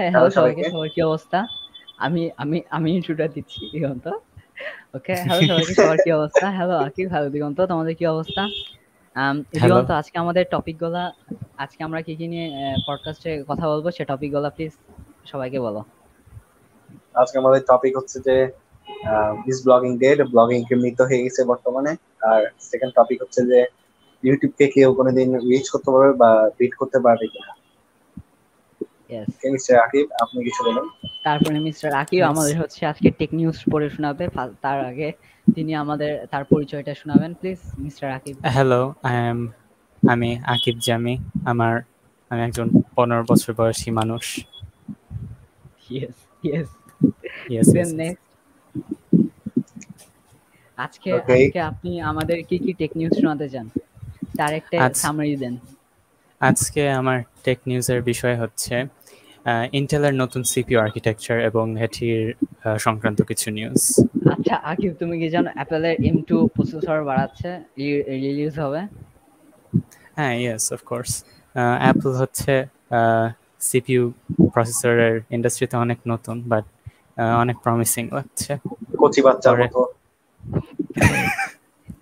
হ্যাঁ হ্যালো সবাইকে সবার কি অবস্থা? আমি আমি আমি ইন্ট্রোটা দিচ্ছি দিগন্ত। ওকে হ্যালো সবাইকে সবার কি অবস্থা? হ্যালো আকিব হ্যালো দিগন্ত তোমাদের কি অবস্থা? দিগন্ত আজকে আমাদের আজকে আমরা কি কি নিয়ে পডকাস্টে কথা বলব? সে টপিকগুলা প্লিজ সবাইকে বলো। আজকে আমাদের টপিক হচ্ছে যে ইজ ব্লগিং ডেড ব্লগিং মৃত হয়ে গেছে বর্তমানে। আর সেকেন্ড টপিক হচ্ছে যে ইউটিউবকে কেউ কোনোদিন রিচ করতে পারবে বা বিট করতে পারবে কিনা। মিস্টার আকিব আপনি কিছু বলুন। তারপরে মিস্টার আকিব আমাদের হচ্ছে আজকে টেক নিউজ পড়ে শোনাবে তার আগে তিনি আমাদের তার পরিচয়টা শোনাবেন please mister Akib hello I am আমি আকিব জামি আমার আমি একজন পনেরো বছর বয়সী মানুষ। ইয়েস ইয়েস ইয়েস নেক্সট আজকে আজকে আপনি আমাদের কি কি টেক নিউজ শোনাতে চান? তার একটা সামারি দেন। আজকে আমার টেক নিউজের বিষয় হচ্ছে ইন্টেলের নতুন সিপিইউ আর্কিটেকচার এবং এটির সংক্রান্ত কিছু নিউজ আচ্ছা আকিব তুমি কি জানো অ্যাপলের M2 প্রসেসর বাড়াচ্ছে? রিলিজ হবে? হ্যাঁ ইয়েস অফ কোর্স অ্যাপল হচ্ছে সিপিইউ প্রসেসরের ইন্ডাস্ট্রিতে অনেক নতুন বাট অনেক প্রমিসিং লাগছে। কচি বাচ্চার মতো।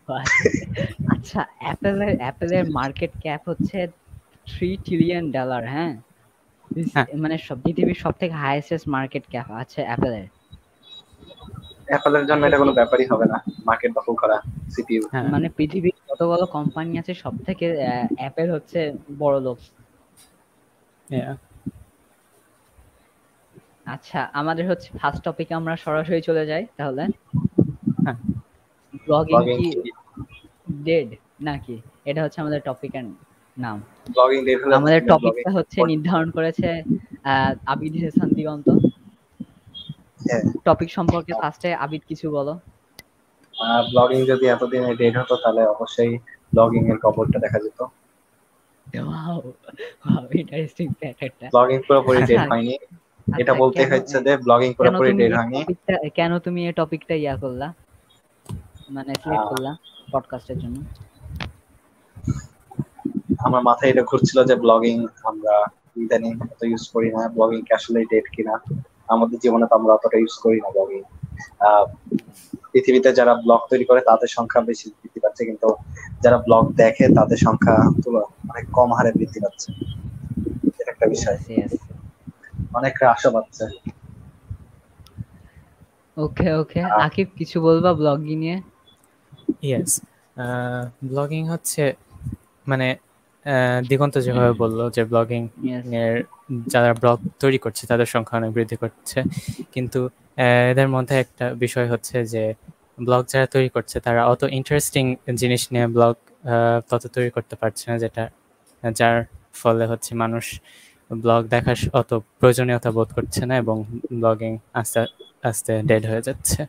আচ্ছা অ্যাপেলের অ্যাপেলের মার্কেট ক্যাপ হচ্ছে থ্রি ট্রিলিয়ন ডলার হ্যাঁ? মানে সব পৃথিবীর সব থেকে হাইয়েস্ট মার্কেট ক্যাপ আছে অ্যাপেলের অ্যাপেলের জন্য এটা কোনো ব্যাপারই হবে না মার্কেট দখল করা সিপিইউ মানে পৃথিবীর যতগুলো কোম্পানি আছে সব থেকে অ্যাপেল হচ্ছে বড় লোক। আচ্ছা আমাদের হচ্ছে ফার্স্ট টপিকে আমরা সরাসরি চলে যাই তাহলে। ব্লগিং কি ডেড নাকি? এটা হচ্ছে আমাদের টপিকের নাম। ব্লগিং আমাদের টপিকটা হচ্ছে নির্ধারণ করেছে আবিদ হেসান দিগন্ত। টপিক সম্পর্কে ফার্স্টে আবিদ কিছু বলো। ব্লগিং যদি এতদিন ডেড হতো তাহলে অবশ্যই ব্লগিং এর কবরটা দেখা যেত। ওয়াও ওয়াও ইন্টারেস্টিং ব্লগিং পুরোপুরি হয়নি। এটা বলতে হচ্ছে যে ব্লগিং পুরোপুরি ডেড হয়নি। কেন তুমি এই টপিকটা ইয়া করলা? মানে সিলেক্ট করলা পডকাস্টের জন্য? আমার মাথায় এটা ঘুরছিল যে ব্লগিং আমরা ইদানিং অত ইউজ করি না ব্লগিং কি আসলে ডেট কিনা আমাদের জীবনে তো আমরা অতটা ইউজ করি না ব্লগিং পৃথিবীতে যারা ব্লগ তৈরি করে তাদের সংখ্যা বেশি বৃদ্ধি পাচ্ছে কিন্তু যারা ব্লগ দেখে তাদের সংখ্যা অনেক কম হারে বৃদ্ধি পাচ্ছে। এটা একটা বিষয়। অনেক আশা পাচ্ছে। ওকে ওকে আকিব কিছু বলবা ব্লগিং নিয়ে? ইয়েস ব্লগিং হচ্ছে মানে দিগন্ত যেভাবে বলল যে ব্লগিং এর যারা ব্লগ তৈরি করছে তাদের সংখ্যা অনেক বৃদ্ধি করছে। কিন্তু এদের মধ্যে একটা বিষয় হচ্ছে যে ব্লগ যারা তৈরি করছে তারা অত ইন্টারেস্টিং জিনিস নিয়ে ব্লগ তত তৈরি করতে পারছে না যেটা যার ফলে হচ্ছে মানুষ ব্লগ দেখার অত প্রয়োজনীয়তা বোধ করছে না এবং ব্লগিং আস্তে আস্তে ডেড হয়ে যাচ্ছে।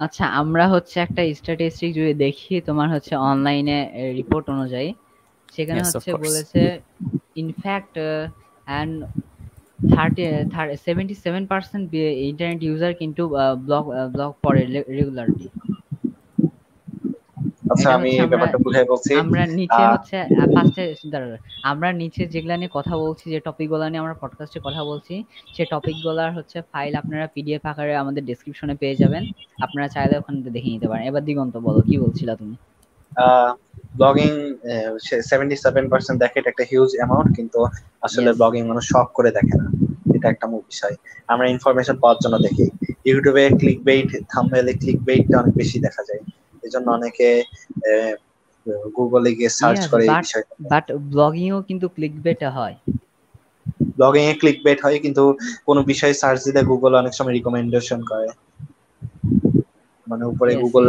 আচ্ছা আমরা হচ্ছে একটা স্ট্যাটিস্টিক যদি দেখি তোমার হচ্ছে অনলাইনে রিপোর্ট অনুযায়ী সেখানে হচ্ছে বলেছে in fact and thirty seventy seven percent internet user কিন্তু ব্লগ ব্লগ পড়ে রেগুলারলি আচ্ছা আমি ব্যাপারটা বুঝাই বলছি। আমরা নিচে হচ্ছে ফার্স্টে আমরা নিচে যেগুলা নিয়ে কথা বলছি যে টপিকগুলো নিয়ে আমরা পডকাস্টে কথা বলছি সে টপিকগুলোর হচ্ছে ফাইল আপনারা পিডিএফ আকারে আমাদের ডেসক্রিপশনে পেয়ে যাবেন। আপনারা চাইলে ওখানে দেখে নিতে পারেন। এবার দিগন্ত বলো কি বলছিলা তুমি? ব্লগিং সেভেন্টি সেভেন পার্সেন্ট দেখে এটা একটা হিউজ অ্যামাউন্ট কিন্তু আসলে ব্লগিং মানুষ শখ করে দেখে না। এটা একটা মূল বিষয়। আমরা ইনফরমেশন পাওয়ার জন্য দেখি। ইউটিউবে ক্লিক বেইট থাম্বনেলে ক্লিক বেইটটা অনেক বেশি দেখা যায়। এজন্য অনেকে গুগলে গিয়ে সার্চ করে এই বিষয়টা। বাট ব্লগিং ও কিন্তু ক্লিকবেট হয়। ব্লগিং এ ক্লিকবেট হয় কিন্তু কোনো বিষয় সার্চ দিলে গুগল অনেক সময় রিকমেন্ডেশন করে। মানে উপরে গুগল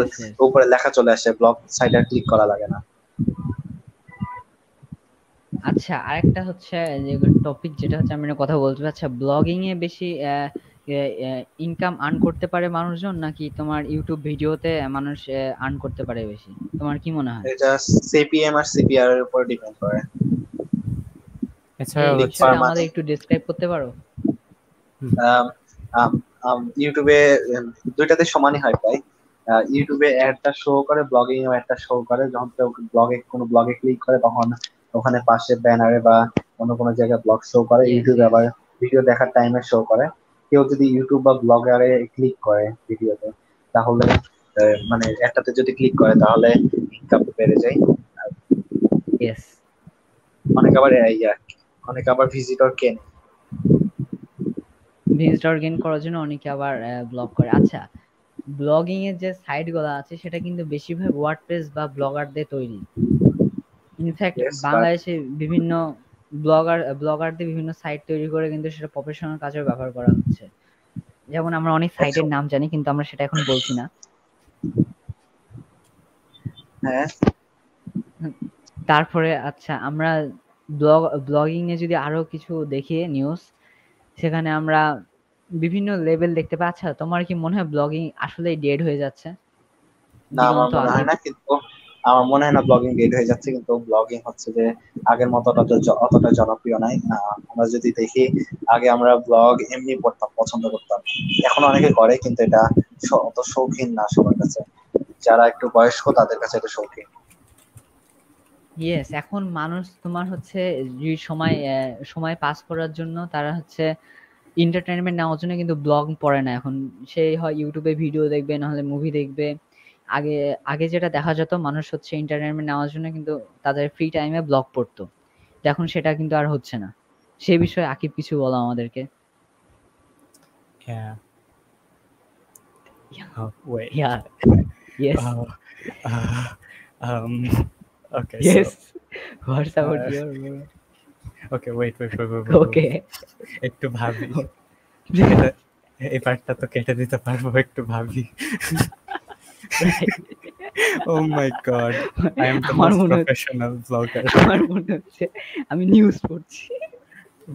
উপরে লেখা চলে আসে ব্লগ সাইটে ক্লিক করা লাগে না। আচ্ছা আরেকটা হচ্ছে যে টপিক যেটা হচ্ছে আমি কথা বলতে আচ্ছা ব্লগিং এ বেশি ইনকাম আর্ন করতে পারে মানুষজন নাকি তোমার ইউটিউব ভিডিওতে মানুষ আর্ন করতে পারে বেশি? তোমার কি মনে হয়? এটা সিপিএম আর সিপিআর এর উপর ডিপেন্ড করে। এছাড়া আমাদের একটু ডেসক্রাইব করতে পারো? ইউটিউবে দুইটাতে সমানই হয় প্রায়। ইউটিউবে অ্যাডটা শো করে ব্লগিং এও অ্যাডটা শো করে। যখন কেউ ব্লগে কোনো ব্লগে ক্লিক করে তখন ওখানে পাশে ব্যানারে বা অন্য কোনো জায়গায় ব্লগ শো করে। ইউটিউবে আবার ভিডিও দেখার টাইমে শো করে। কেউ যদি ইউটিউব বা ব্লগারে ক্লিক করে ভিডিওতে তাহলে মানে একটাতে যদি ক্লিক করে তাহলে ইনকাম বেড়ে যায়। ইয়েস অনেক আবার ইয়া অনেক আবার ভিজিটর কেনে। ভিজিটর গেইন করার জন্য অনেকে আবার ব্লগ করে। আচ্ছা ব্লগিং এর যে সাইটগুলো আছে সেটা কিন্তু বেশিরভাগ ওয়ার্ডপ্রেস বা ব্লগারদের তৈরি। ইনফ্যাক্ট বাংলাদেশে বিভিন্ন ব্লগার ব্লগারদের বিভিন্ন সাইট তৈরি করে কিন্তু সেটা প্রফেশনাল কাজে ব্যবহার করা হচ্ছে। যেমন আমরা অনেক সাইটের আচ্ছা। নাম জানি কিন্তু আমরা সেটা এখন বলছি না। হ্যাঁ। তারপরে আচ্ছা আমরা ব্লগ ব্লগিং এ যদি আরও কিছু দেখি নিউজ সেখানে আমরা বিভিন্ন লেভেল দেখতে পাই। আচ্ছা তোমার কি মনে হয় ব্লগিং আসলে ডেড হয়ে যাচ্ছে? না আমার মনে হয় না কিন্তু আমার মনে হয় না ব্লগিং ডেড হয়ে যাচ্ছে, কিন্তু ব্লগিং হচ্ছে যে আগের মতো অতটা জনপ্রিয় নাই। আমরা যদি দেখি, আগে আমরা ব্লগ এমনি পড়তাম, পছন্দ করতাম। এখন অনেকে করে, কিন্তু এটা অত শৌখিন না সবার কাছে। যারা একটু বয়স্ক, তাদের কাছে এটা শৌখিন। ইয়েস এখন মানুষ, তোমার হচ্ছে, যে সময় সময় পাস করার জন্য তারা হচ্ছে এন্টারটেইনমেন্ট নেওয়ার জন্য কিন্তু ব্লগ পড়ে না। এখন সেই হয় ইউটিউবে ভিডিও দেখবে, নাহলে মুভি দেখবে। আগে আগে যেটা দেখা যেত মানুষ হচ্ছে এন্টারটেইনমেন্ট নেওয়ার জন্য কিন্তু তাদের ফ্রি টাইমে ব্লগ পড়তো এখন সেটা কিন্তু আর হচ্ছে না সে বিষয়ে আকিব কিছু বলো আমাদেরকে Yeah. Yeah. Oh, wait. Yeah. Yes. Uh, uh, um, okay. Yes. So, What's about uh, your okay wait wait wait okay একটু ভাবি এই পার্টটা তো কেটে দিতে পারব একটু ভাবি ও my god I am the most professional blogger আমার মনে হচ্ছে আমি নিউজ পড়ছি।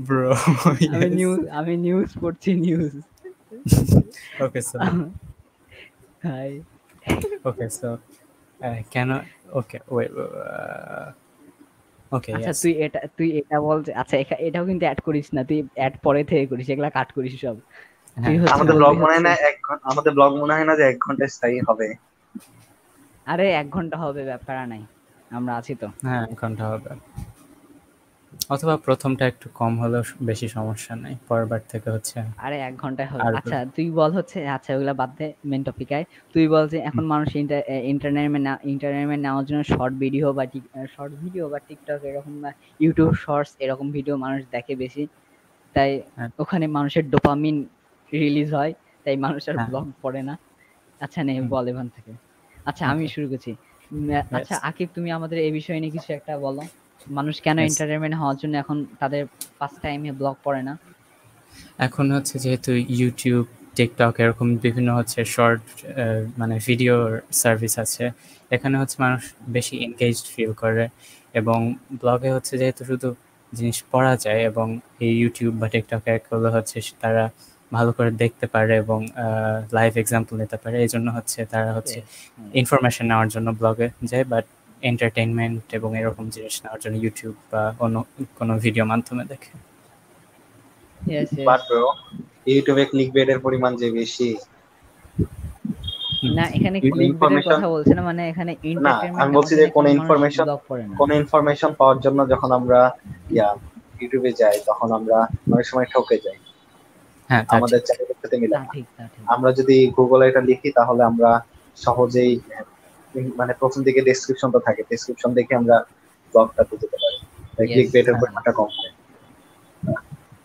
ব্রো আমি নিউজ আমি নিউজ পড়ছি news okay so hi okay so কেন ওকে ওয়েট ওকে আচ্ছা তুই এটা তুই এটা বল আচ্ছা এটাও কিন্তু অ্যাড করিস না তুই অ্যাড পরে থেকে করিস এগুলা কাট করিস সব। আমাদের ব্লগ মনে হয় না এক ঘণ্টা আমাদের ব্লগ মনে হয় না যে এক ঘণ্টা স্থায়ী হবে। আরে এক ঘণ্টা হবে ব্যাপার নাই। আমরা আছি তো। হ্যাঁ এক ঘণ্টা হবে। অথবা প্রথমটা একটু কম হলেও বেশি সমস্যা নাই পরেরবার থেকে হচ্ছে আরে এক ঘন্টায় হবে। আচ্ছা তুই বল হচ্ছে আচ্ছা ওগুলা বাদ দে মেন টপিক আয়। তুই বল যে এখন মানুষ ইন্টারনেটমেন্ট ইন্টারনেটমেন্ট নেওয়ার জন্য শর্ট ভিডিও বা শর্ট ভিডিও বা টিকটক এরকম বা ইউটিউব শর্টস এরকম ভিডিও মানুষ দেখে বেশি। তাই হ্যাঁ। ওখানে মানুষের ডোপামিন রিলিজ হয় তাই মানুষ আর ব্লগ হ্যাঁ। পড়ে না। আচ্ছা নে বল এখান থেকে। আচ্ছা আমি শুরু করছি। আচ্ছা আকিব তুমি আমাদের এই বিষয়ে নিয়ে কিছু একটা বলো। মানুষ কেন এন্টারটেইনমেন্ট হওয়ার জন্য এখন তাদের ফার্স্ট টাইমে ব্লগ পড়ে না? এখন হচ্ছে যেহেতু ইউটিউব টিকটক এরকম বিভিন্ন হচ্ছে শর্ট মানে ভিডিও সার্ভিস আছে এখানে হচ্ছে মানুষ বেশি এনগেজড ফিল করে এবং ব্লগে হচ্ছে যেহেতু শুধু জিনিস পড়া যায় এবং এই ইউটিউব বা টিকটক হচ্ছে তারা ভালো করে দেখতে পারে এবং লাইভ এক্সাম্পল নিতে পারে। এই জন্য হচ্ছে তারা হচ্ছে ইনফরমেশন নেওয়ার জন্য ব্লগে যায় বাট এন্টারটেইনমেন্ট এবং এরকম জিনিস নেওয়ার জন্য ইউটিউব বা অন্য কোনো ভিডিও মাধ্যমে দেখে। ইউটিউবে ক্লিকবেটের পরিমাণ যে বেশি না এখানে ক্লিকবেটের কথা বলছে না মানে এখানে আমি বলছি যে কোন ইনফরমেশন কোন ইনফরমেশন পাওয়ার জন্য যখন আমরা ইয়া ইউটিউবে যাই তখন আমরা অনেক সময় ঠকে যাই। আমাদের চ্যানেলের সাথে মিলে। আমরা যদি গুগলে এটা লিখি তাহলে আমরা সহজেই মানে প্রথম দিকে ডেসক্রিপশনটা থাকে। ডেসক্রিপশন দেখে আমরা ব্লগটা যেতে পারি। ক্লিক বেটের পরিমাণটা কম হয়।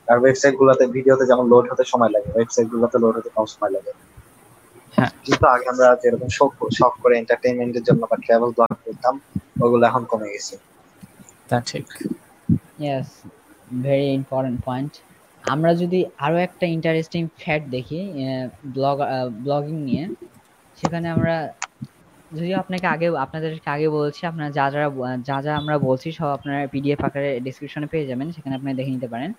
আর ওয়েবসাইট গুলোতে ভিডিওতে যেমন লোড হতে সময় লাগে ওয়েবসাইট গুলোতে লোড হতে কম সময় লাগে। হ্যাঁ। কিন্তু আগে আমরা যেরকম শখ শখ করে এন্টারটেইনমেন্টের জন্য বা ট্রাভেল ব্লগ করতাম ওগুলো এখন কমে গেছে। তা ঠিক। ইয়েস ভেরি ইম্পর্টেন্ট পয়েন্ট আমরা যদি আরও একটা ইন্টারেস্টিং ফ্যাক্ট দেখি ব্লগ ব্লগিং নিয়ে, সেখানে আমরা যদি আপনাকে আগে, আপনাদেরকে আগে বলছি, আপনারা যা যারা, যা যা আমরা বলছি সব আপনারা পিডিএফ আকারে ডেসক্রিপশনে পেয়ে যাবেন, সেখানে আপনি দেখে নিতে পারেন।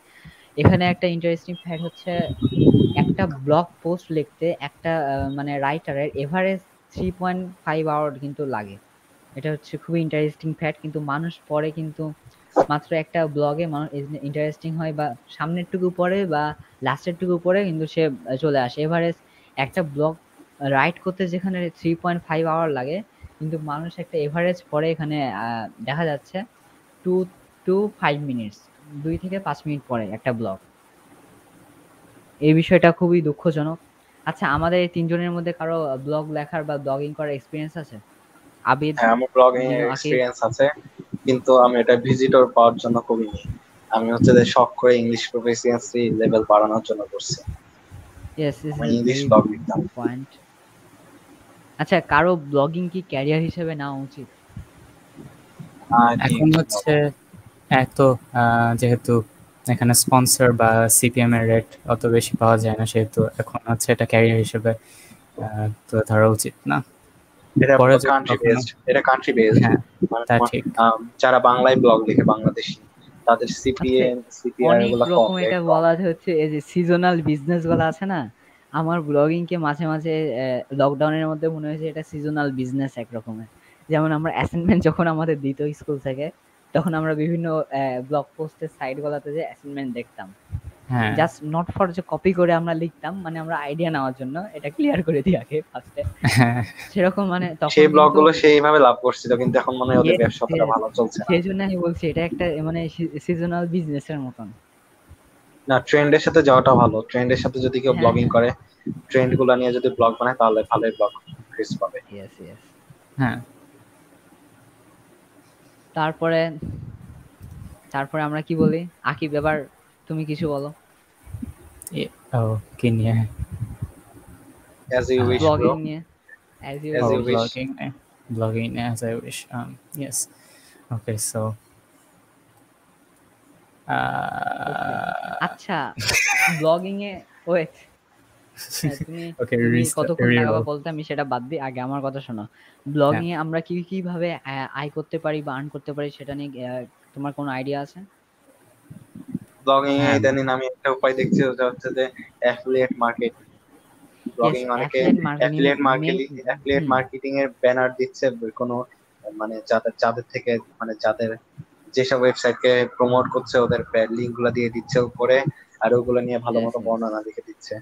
এখানে একটা ইন্টারেস্টিং ফ্যাক্ট হচ্ছে, একটা ব্লগ পোস্ট লিখতে একটা মানে রাইটারের average three point five hour কিন্তু লাগে। এটা হচ্ছে খুবই ইন্টারেস্টিং ফ্যাক্ট কিন্তু মানুষ পরে কিন্তু মাত্র একটা ব্লগে মানুষ ইন্টারেস্টিং হয় বা সামনের টুকু পড়ে বা লাস্টের টুকু পড়ে কিন্তু সে চলে আসে। এভারেজ একটা ব্লগ রাইড করতে যেখানে থ্রি পয়েন্ট ফাইভ আওয়ার লাগে কিন্তু মানুষ একটা এভারেজ পরে এখানে দেখা যাচ্ছে টু টু ফাইভ মিনিটস দুই থেকে পাঁচ মিনিট পরে একটা ব্লগ এই বিষয়টা খুবই দুঃখজনক। আচ্ছা আমাদের এই তিনজনের মধ্যে কারও ব্লগ লেখার বা ব্লগিং করার এক্সপিরিয়েন্স আছে? আবিদ হ্যাঁ আমার ব্লগিং এক্সপিরিয়েন্স আছে। কিন্তু আমি এটা ভিজিটর পাওয়ার জন্য করিনি। আমি হচ্ছে যে শখ করে ইংলিশ প্রফিসিয়েন্সি লেভেল বাড়ানোর জন্য করছি। ইয়েস ইজ ইংলিশ ব্লগ লিখতাম পয়েন্ট আচ্ছা কারও ব্লগিং কি ক্যারিয়ার হিসেবে নেওয়া উচিত? এখন হচ্ছে এত আহ, যেহেতু এখানে স্পন্সর বা সিপিএম এর রেট অত বেশি পাওয়া যায় না সেহেতু এখন হচ্ছে এটা ক্যারিয়ার হিসেবে আহ, তুলে ধরা উচিত না। এটা কান্ট্রি বেসড এটা কান্ট্রি বেসড হ্যাঁ তা ঠিক। যারা বাংলায় ব্লগ লিখে বাংলাদেশি তাদের সিপিএম সিপিআর এগুলো কম এটা বলা হচ্ছে এই যে সিজনাল বিজনেসগুলো আছে না? আমার ব্লগিং কে মাঝে মাঝে লকডাউনের মধ্যে মনে হয়েছে এটা সিজনাল বিজনেস এক রকমের। যেমন আমরা অ্যাসাইনমেন্ট যখন আমাদের দিত স্কুল থেকে তখন আমরা বিভিন্ন ব্লগ পোস্টের সাইট গুলাতে যে অ্যাসাইনমেন্ট দেখতাম। জাস্ট নট ফর যে কপি করে আমরা লিখতাম মানে আমরা আইডিয়া নেওয়ার জন্য এটা ক্লিয়ার করে দিই আগে ফার্স্টে হ্যাঁ। সেরকম মানে তখন সেই ব্লগগুলো সেইভাবে লাভ করছিল কিন্তু এখন মনে হয় ওদের Yes, ব্যবসা অতটা yes. ভালো চলছে সেই জন্য আমি বলছি এটা একটা মানে সিজনাল বিজনেসের মতন। না ট্রেন্ডের সাথে যাওয়াটা ভালো। ট্রেন্ডের সাথে যদি কেউ হ্যাঁ, ব্লগিং হ্যাঁ। করে ট্রেন্ডগুলো নিয়ে যদি ব্লগ বানায় তাহলে ভালোই ব্লগ পাবে। ইয়েস ইয়েস হ্যাঁ। তারপরে তারপরে আমরা কি বলি? আকিব এবার তুমি কিছু বলো। এ- কি নিয়ে? As you wish bro blogging নিয়ে as you As you wish. blogging blogging as I wish um yes. Okay so আচ্ছা ব্লগিং এ ওয়েট restart- কতক্ষণ টাকা বলতে আমি সেটা বাদ দিই আগে আমার কথা শোনো। ব্লগিং এ আমরা কি কীভাবে আয় করতে পারি বা আর্ন করতে পারি সেটা নিয়ে আহ, তোমার কোনো আইডিয়া আছে? ব্লগিং এ হ্যাঁ। ইদানিং আমি একটা উপায় দেখছি ওটা হচ্ছে যে অ্যাফিলিয়েট মার্কেট ব্লগিং অনেকে অ্যাফিলিয়েট মার্কেটিং অ্যাফিলিয়েট মার্কেটিং এর ব্যানার দিচ্ছে কোনো মানে যাদের যাদের থেকে মানে যাদের যেসব ওয়েবসাইটকে প্রমোট করছে ওদের লিংকগুলো দিয়ে দিচ্ছে উপরে আর ওগুলো নিয়ে ভালো মতো বর্ণনা লিখে দিচ্ছে।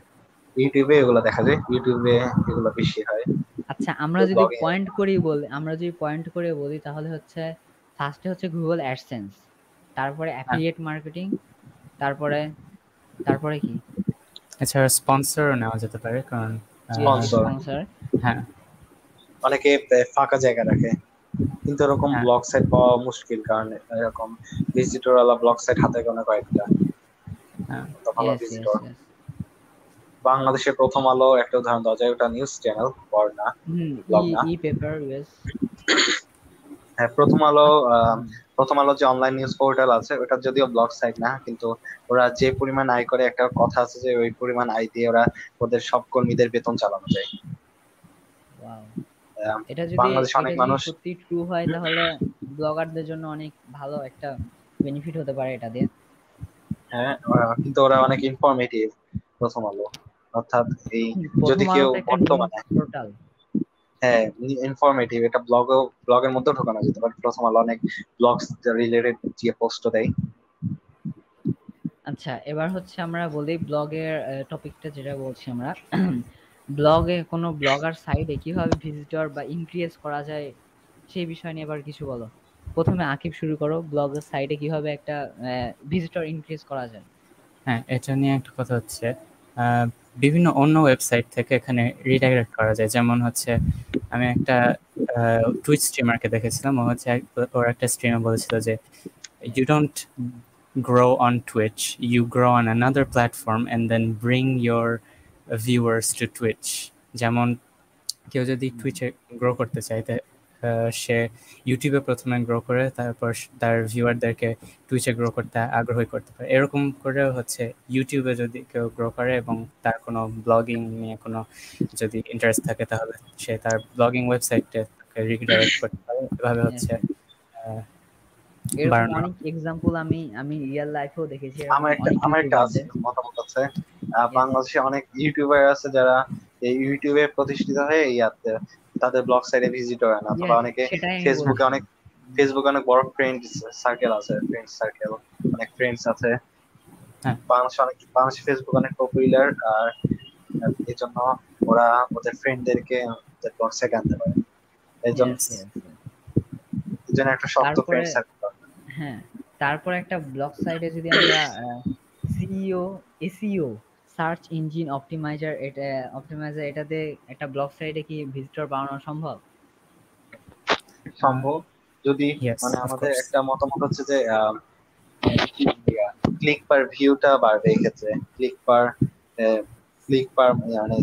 ইউটিউবে এগুলো দেখা যায় ইউটিউবে এগুলো বেশি হয়। আচ্ছা আমরা যদি পয়েন্ট করি বলি আমরা যদি পয়েন্ট করে বলি তাহলে হচ্ছে ফার্স্টে হচ্ছে গুগল অ্যাডসেন্স তারপরে অ্যাফিলিয়েট মার্কেটিং তারপরে তারপরে কি? এছাড়া স্পন্সরও নেওয়া যেতে পারে কারণ স্পন্সর হ্যাঁ অনেকে ফাঁকা জায়গা রাখে। কিন্তু এরকম হ্যাঁ। ব্লগ সাইট পাওয়া মুশকিল কারণ এরকম ভিজিটর ওয়ালা ব্লগ সাইট হাতে গোনা কয়েকটা। হ্যাঁ। তো ভালো ভিজিটর বাংলাদেশের প্রথম আলো একটা উদাহরণ দেওয়া যায় ওটা নিউজ চ্যানেল বর্ণা হুম Blog না? ই পেপার হ্যাঁ প্রথম আলো আহ, প্রথম আলো যে অনলাইন নিউজ পোর্টাল আছে ওটা যদিও ব্লগ সাইট না কিন্তু ওরা যে পরিমাণ আয় করে একটা কথা আছে যে ওই পরিমাণ আয় দিয়ে ওরা ওদের সব কর্মীদের বেতন চালানো যায়। এটা যদি বাংলাদেশে অনেক মানুষ- সত্যি ট্রু হয় তাহলে ব্লগারদের জন্য অনেক ভালো একটা বেনিফিট হতে পারে এটা দিয়ে। হ্যাঁ কিন্তু ওরা অনেক ইনফরমেটিভ প্রথম আলো। অর্থাৎ এই যদি কেউ বর্তমানে পোর্টাল হ্যাঁ ইনফরমেটিভ এটা ব্লগ ব্লগের মধ্যেও ঢোকানো যেতে পারে। প্রথম আলো অনেক ব্লগস রিলেটেড যে পোস্ট দেয়। আচ্ছা এবার হচ্ছে আমরা বলি ব্লগের টপিকটা যেটা বলছি আমরা। ব্লগে কোনো ব্লগার সাইটে কীভাবে ভিজিটর বা ইনক্রিজ করা যায় সেই বিষয় নিয়ে এবার কিছু বলো। প্রথমে আকিব শুরু করো ব্লগের সাইটে কীভাবে একটা ভিজিটর ইনক্রিজ করা যায়। হ্যাঁ এটা নিয়ে একটা কথা হচ্ছে। আহ, বিভিন্ন অন্য ওয়েবসাইট থেকে এখানে রিডাইরেক্ট করা যায় যেমন হচ্ছে আমি একটা টুইট স্ট্রিমারকে দেখেছিলাম ও হচ্ছে ওর একটা স্ট্রিমে বলেছিল যে you don't grow on Twitch, you grow on another platform and then bring your viewers to Twitch. যেমন কেউ যদি টুইচে গ্রো করতে চায় সে ইউটিউবে প্রথমে গ্রো করে তারপর তার ভিউয়ারদেরকে টুইচে গ্রো করতে আগ্রহী করতে পারে। এরকম করে হচ্ছে ইউটিউবে যদি কেউ গ্রো করে এবং তার কোনো ব্লগিং নিয়ে কোনো যদি ইন্টারেস্ট থাকে তাহলে সে তার ব্লগিং ওয়েবসাইটে রিডাইরেক্ট করতে পারে। এভাবে হচ্ছে আহ, এরকম অনেক এক্সাম্পল আমি আমি রিয়েল লাইফেও দেখেছি আমার একটা আমার একটা আছে মতামত আছে। বাংলাদেশে অনেক ইউটিউবার আছে যারা এই ইউটিউবে প্রতিষ্ঠিত হয়ে ইয়াতে তাদের ব্লগ সাইটে ভিজিট হয় না অথবা Yes, অনেকে ফেসবুকে অনেক ফেসবুকে অনেক বড় ফ্রেন্ড সার্কেল আছে ফ্রেন্ড সার্কেল অনেক ফ্রেন্ডস আছে। হ্যাঁ। বাংলাদেশে অনেক বাংলাদেশে ফেসবুক অনেক পপুলার আর এই জন্য ওরা ওদের ফ্রেন্ডদেরকে ওদের ব্লগ সাইটে আনতে পারে। এই জন্য. এই জন্য। একটা শক্ত ফ্রেন্ড সার্কেল হ্যাঁ তারপর একটা ব্লগ সাইটে যদি আমরা CEO SEO search engine optimiser এটা অপটিমাইজার এটাতে একটা ব্লগ সাইটে কি ভিজিটর বাড়ানো সম্ভব? সম্ভব। যদি মানে আমাদের একটা মতামত হচ্ছে যে ক্লিক পার ভিউটা বাড়বে এই ক্ষেত্রে। ক্লিক পার ক্লিক পার মানে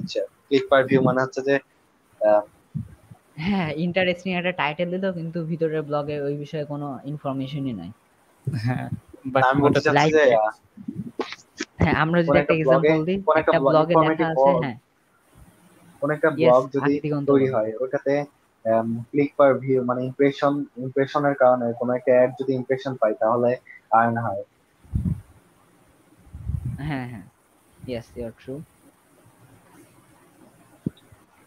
ক্লিক পার ভিউ মানে হচ্ছে যে আহ, হ্যাঁ ইন্টারেস্টিং একটা টাইটেল দিল কিন্তু ভিতরে ব্লগে ওই বিষয়ে কোনো ইনফরমেশনই নাই। হ্যাঁ বাট আমি বলতে চাচ্ছি যে হ্যাঁ আমরা যদি একটা এক্সাম্পল দিই একটা ব্লগে লেখা আছে হ্যাঁ। কোন একটা ব্লগ যদি তৈরি হয় ওটাতে ক্লিক পার ভিউ মানে ইমপ্রেশন ইমপ্রেশনের কারণে কোনো একটা অ্যাড যদি ইমপ্রেশন পাই তাহলে আর্ন হয়। হ্যাঁ হ্যাঁ। ইয়েস ইউর ট্রু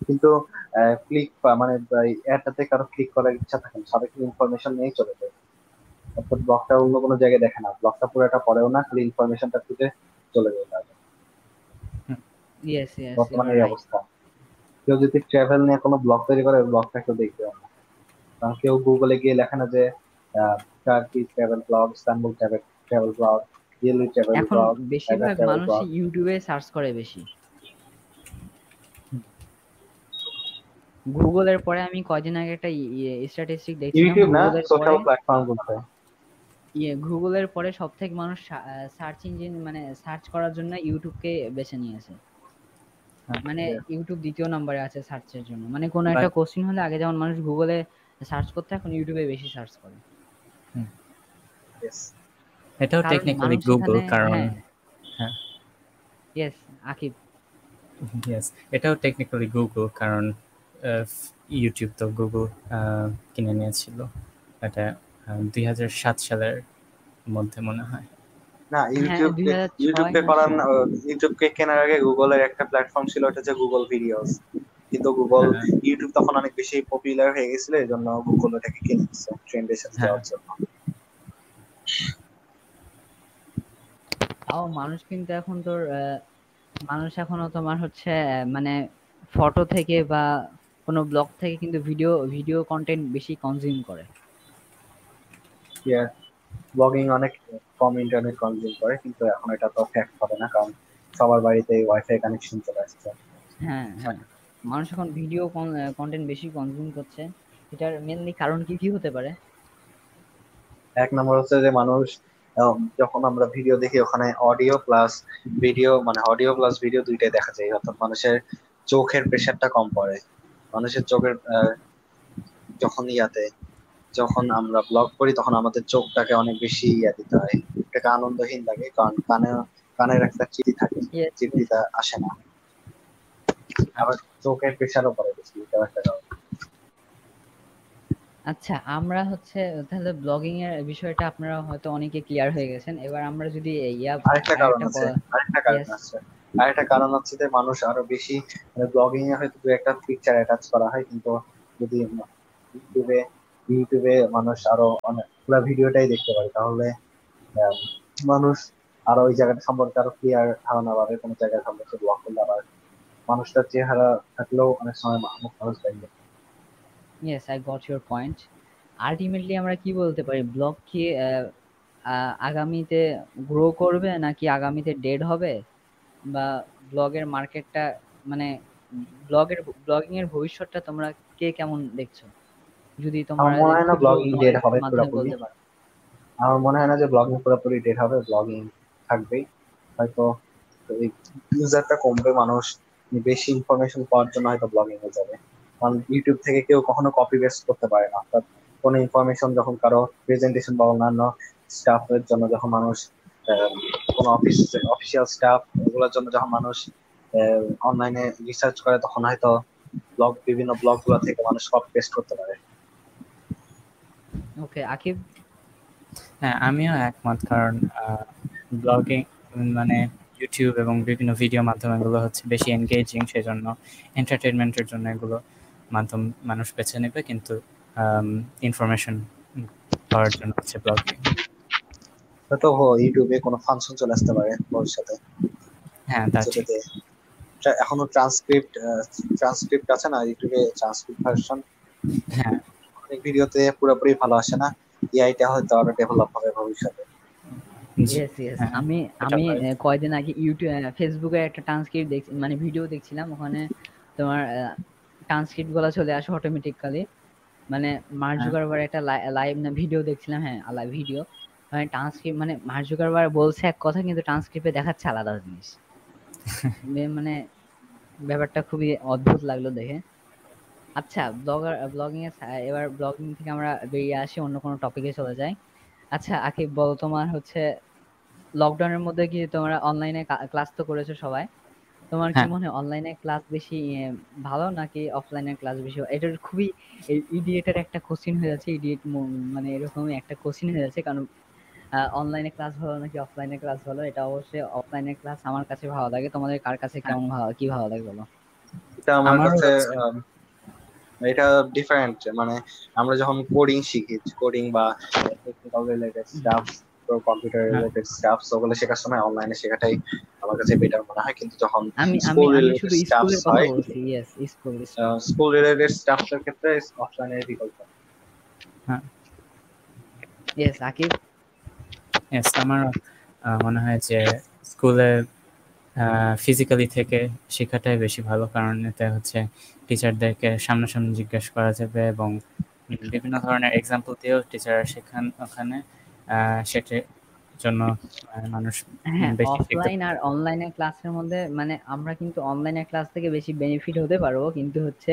কিন্তু ক্লিক মানে অ্যাডটাতে কারও ক্লিক করার ইচ্ছা থাকে না সবাই ইনফরমেশন নিয়েই চলে যায়। অর্থাৎ ব্লগটা অন্য কোনো জায়গায় দেখে না ব্লগটা পুরোটা পড়েও না খালি ইনফরমেশনটা খুঁজে চলে বর্তমানে এই অবস্থা। কেউ যদি ট্রাভেল নিয়ে কোনো ব্লগ তৈরি করে ব্লগটা কেউ দেখবে না। কারণ কেউ গুগলে গিয়ে লেখে না যে Turkey travel blog Istanbul travel travel blog Delhi travel blog বেশিরভাগ মানুষ ইউটিউবে সার্চ করে বেশি। গুগলের পরে আমি কয়দিন আগে একটা স্ট্যাটিস্টিক দেখছিলাম। ইউটিউব না সোশ্যাল ইয়ে গুগলের পরে সব থেকে মানুষ সার্চ ইঞ্জিন মানে সার্চ করার জন্য ইউটিউবকে বেছে নিয়েছে। হ্যাঁ, মানে ইউটিউব দ্বিতীয় নম্বরে আছে সার্চের জন্য। মানে কোনো একটা কোশ্চিন হলে আগে যেমন মানুষ গুগলে সার্চ করতে এখন ইউটিউবে বেশি সার্চ করে। এটাও টেকনিক্যালি গুগল কারণ হ্যাঁ। হ্যাঁ। ইয়েস আকিব ইয়েস এটাও টেকনিক্যালি গুগল কারণ ইউটিউব তো গুগল কিনে নিয়েছিল। এটা দুই হাজার সাত সালের মধ্যে মনে হয়। না ইউটিউব ইউটিউবকে করার ইউটিউবকে কেনার আগে গুগলের একটা প্ল্যাটফর্ম ছিল ওটা হচ্ছে গুগল ভিডিওস কিন্তু গুগল হ্যাঁ। ইউটিউব তখন অনেক বেশি পপুলার হয়ে গেছিল এই জন্য গুগল ওটাকে কিনে নিচ্ছে ট্রেন্ডের সাথে হ্যাঁ। যাওয়ার জন্য। তাও মানুষ কিন্তু এখন তোর আহ, মানুষ এখনও তোমার হচ্ছে আহ, মানে ফটো থেকে বা কোনো ব্লগ থেকে কিন্তু ভিডিও ভিডিও কন্টেন্ট বেশি কনজিউম করে। ব্লগিং অনেক কম ইন্টারনেট কনজিউম করে কিন্তু এখন এটা তো ফ্যাক্ট হবে না কারণ সবার বাড়িতে ওয়াইফাই কানেকশন চলে আসছে। হ্যাঁ হ্যাঁ। মানুষ এখন ভিডিও কন্টেন্ট বেশি কনজিউম করছে। এটার মেনলি কারণ কি কি হতে পারে? এক নম্বর হচ্ছে যে মানুষ যখন আমরা ভিডিও দেখি ওখানে অডিও প্লাস ভিডিও মানে অডিও প্লাস ভিডিও দুইটাই দেখা যায়। অর্থাৎ মানুষের চোখের প্রেশারটা কম পড়ে। মানুষের চোখের যখন ইয়াতে যখন আমরা ব্লগ করি তখন আমাদের চোখটাকে অনেক বেশি ইয়া দিতে হয়। এটাকে আনন্দহীন লাগে কারণ কানে কানের একটা চিঠি থাকে। চিঠিটা আসে না। আবার চোখের প্রেশারও পড়ে বেশি এটাও একটা কারণ আচ্ছা আমরা হচ্ছে তাহলে ব্লগিং এর বিষয়টা আপনারা হয়তো অনেকে ক্লিয়ার হয়ে গেছেন। এবার আমরা যদি ইয়া আরেকটা কারণ আরেকটা আছে আরেকটা কারণ আছে। আরেকটা কারণ হচ্ছে যে মানুষ আরও বেশি মানে ব্লগিং এ হয়তো দু একটা পিকচার অ্যাটাচ করা হয় কিন্তু যদি ইউটিউবে ইউটিউবে মানুষ আরও অনেক ভিডিওটাই দেখতে পারে। তাহলে মানুষ আরও ওই জায়গাটা সম্পর্কে আরও ক্লিয়ার ধারণা পাবে, কোনো জায়গায় সম্পর্কে ব্লগ করলে আবার মানুষটার চেহারা থাকলেও অনেক সময় মুখ মানুষ দেখবে yes I got your point ultimately আমরা কি বলতে পারি? ব্লগ কি আগামীতে গ্রো করবে নাকি আগামীতে ডেড হবে? বা ব্লগের মার্কেটটা মানে ব্লগের ব্লগিং এর ভবিষ্যৎটা তোমরা কে কেমন দেখছ? যদি তোমরা আমার মনে হয় না ব্লগিং ডেড হবে পুরোপুরি। আমার মনে হয় না যে ব্লগিং পুরোপুরি ডেট হবে ব্লগিং থাকবেই। হয়তো ইউজারটা কমবে মানুষ বেশি ইনফরমেশন পাওয়ার জন্য হয়তো ব্লগিং এ যাবে। কারণ ইউটিউব থেকে কেউ কখনো কপি পেস্ট করতে পারে না। অর্থাৎ কোনো ইনফরমেশন যখন কারও প্রেজেন্টেশন বা অন্যান্য স্টাফের জন্য যখন মানুষ কোনো অফিস অফিসিয়াল স্টাফ এগুলোর জন্য যখন মানুষ অনলাইনে রিসার্চ করে তখন হয়তো ব্লগ বিভিন্ন ব্লগগুলো থেকে মানুষ কপি পেস্ট করতে পারে। ওকে আকিব হ্যাঁ আমিও একমত। কারণ ব্লগিং মানে ইউটিউব এবং বিভিন্ন ভিডিও মাধ্যম এগুলো হচ্ছে বেশি এনগেজিং সেজন্য এন্টারটেনমেন্টের জন্য এগুলো মাধ্যম মানুষ বেছে নেবে কিন্তু ইনফরমেশন পাওয়ার জন্য হচ্ছে ব্লগিং হয়তো হ- ইউটিউবে কোনো ফাংশন চলে আসতে পারে ভবিষ্যতে। হ্যাঁ তা ঠিক। এখনও ট্রান্সক্রিপ্ট ট্রান্সক্রিপ্ট আছে না? ইউটিউবে ট্রান্সক্রিপ্ট ভার্সন হ্যাঁ ভিডিওতে পুরোপুরি ভালো আসে না। এআইটা হয়তো আরও ডেভেলপ হবে ভবিষ্যতে। ইয়েস আমি আমি কয়দিন আগে ইউটিউব ফেসবুকে একটা ট্রান্সক্রিপ্ট দেখছি মানে ভিডিও দেখছিলাম ওখানে তোমার ট্রান্সক্রিপ্টগুলো চলে আসে অটোমেটিক্যালি মানে মার্ক জুকারবার একটা লাইভ না ভিডিও দেখছিলাম হ্যাঁ লাইভ ভিডিও মানে ট্রান্সক্রিপ্ট মানে মার্ক জুকারবার বলছে এক কথা কিন্তু ট্রান্সক্রিপ্টে দেখাচ্ছে আলাদা জিনিস। মানে ব্যাপারটা খুবই অদ্ভুত লাগল দেখে। আচ্ছা ব্লগার ব্লগিং এর এবার ব্লগিং থেকে আমরা বেরিয়ে আসি অন্য কোনো টপিকে চলে যাই। আচ্ছা আকিব বল তোমার হচ্ছে লকডাউনের মধ্যে কি তোমরা অনলাইনে ক্লাস তো করেছ সবাই? তোমার কি হ্যাঁ। মনে হয় অনলাইনে ক্লাস বেশি ভালো নাকি অফলাইনে ক্লাস বেশি এটা খুবই ইডিয়েটের একটা কোশ্চিন হয়ে যাচ্ছে ইডিয়েট মানে এরকমই একটা কোশ্চিন হয়ে যাচ্ছে কারণ অনলাইনে ক্লাস ভালো নাকি অফলাইনে ক্লাস ভালো? এটা অবশ্যই অফলাইনে ক্লাস আমার কাছে ভালো লাগে তোমাদের কার কাছে কেমন ভালো কি ভালো লাগে বলো? এটা আমার কাছে এটা ডিফারেন্ট মানে আমরা যখন কোডিং শিখি কোডিং বা টেকনিক্যাল রিলেটেড স্টাফ কম্পিউটার হ্যাঁ। রিলেটেড স্টাফ ওগুলো শেখার সময় অনলাইনে শেখাটাই আমার কাছে বেটার মনে হয়। কিন্তু যখন স্কুল রিলেটেড স্টাফ স্কুলের হয় স্কুল রিলেটেড স্টাফের ক্ষেত্রে অফলাইনের বিকল্প। ইয়েস আকিব Yes, আমার আহ, মনে হয় যে স্কুলে ফিজিক্যালি থেকে শেখাটাই বেশি ভালো। কারণ এতে হচ্ছে টিচারদেরকে সামনাসামনি জিজ্ঞেস করা যাবে এবং বিভিন্ন ধরনের এক্সাম্পল দিয়েও টিচাররা শেখান ওখানে। সেটার জন্য মানুষ হ্যাঁ বেশি অফলাইন আর অনলাইনের ক্লাসের মধ্যে মানে আমরা কিন্তু অনলাইনের ক্লাস থেকে বেশি বেনিফিট হতে পারব। কিন্তু হচ্ছে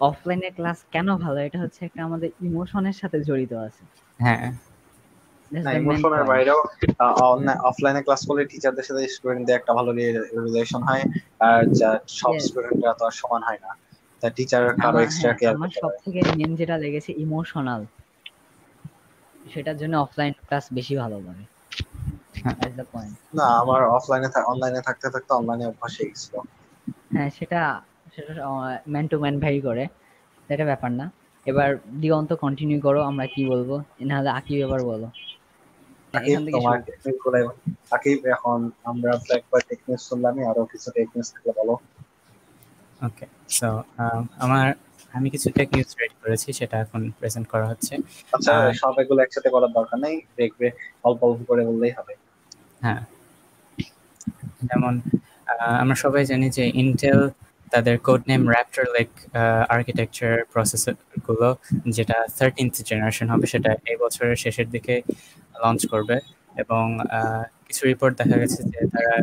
অফলাইনের ক্লাস কেন ভালো? এটা হচ্ছে একটা আমাদের ইমোশনের সাথে জড়িত আছে। হ্যাঁ। ইমোশনের বাইরেও অফলাইনে ক্লাস করলে টিচারদের সাথে স্টুডেন্টদের একটা ভালো রিলেশন হয় আর যা সব স্টুডেন্টরা তো আর সমান হয় না। তা টিচার কারও এক্সট্রা হ্যাঁ, কেয়ার আমার করতে সব পারে। থেকে মেন যেটা লেগেছে ইমোশনাল সেটার জন্য অফলাইন ক্লাস বেশি ভালো লাগে হ্যাঁ। না আমার অফলাইনে অনলাইনে থাকতে থাকতে অনলাইনে অভ্যাস হয়ে গেছিল। হ্যাঁ সেটা সেটা ম্যান টু ম্যান ভ্যারি করে। সেটা ব্যাপার না। এবার দিগন্ত কন্টিনিউ করো আমরা কি বলব? নাহলে আকিব এবার বলো। আকিব এখান আমরা শুনলামই আরও কিছু টেকনিক থাকলে বলো। ওকে সো আমার আমি কিছু টেক নিউজ রেডি করেছি সেটা এখন প্রেজেন্ট করা হচ্ছে। আচ্ছা সব এগুলো একসাথে করার দরকার নেই দেখবে অল্প অল্প করে বললেই হবে। হ্যাঁ। যেমন আমরা সবাই জানি যে ইন্টেল তাদের code name Raptor Lake architecture প্রসেসরগুলো যেটা থার্টিন্থ জেনারেশন হবে সেটা এই বছরের শেষের দিকে লঞ্চ করবে এবং কিছু রিপোর্ট দেখা গেছে যে তারা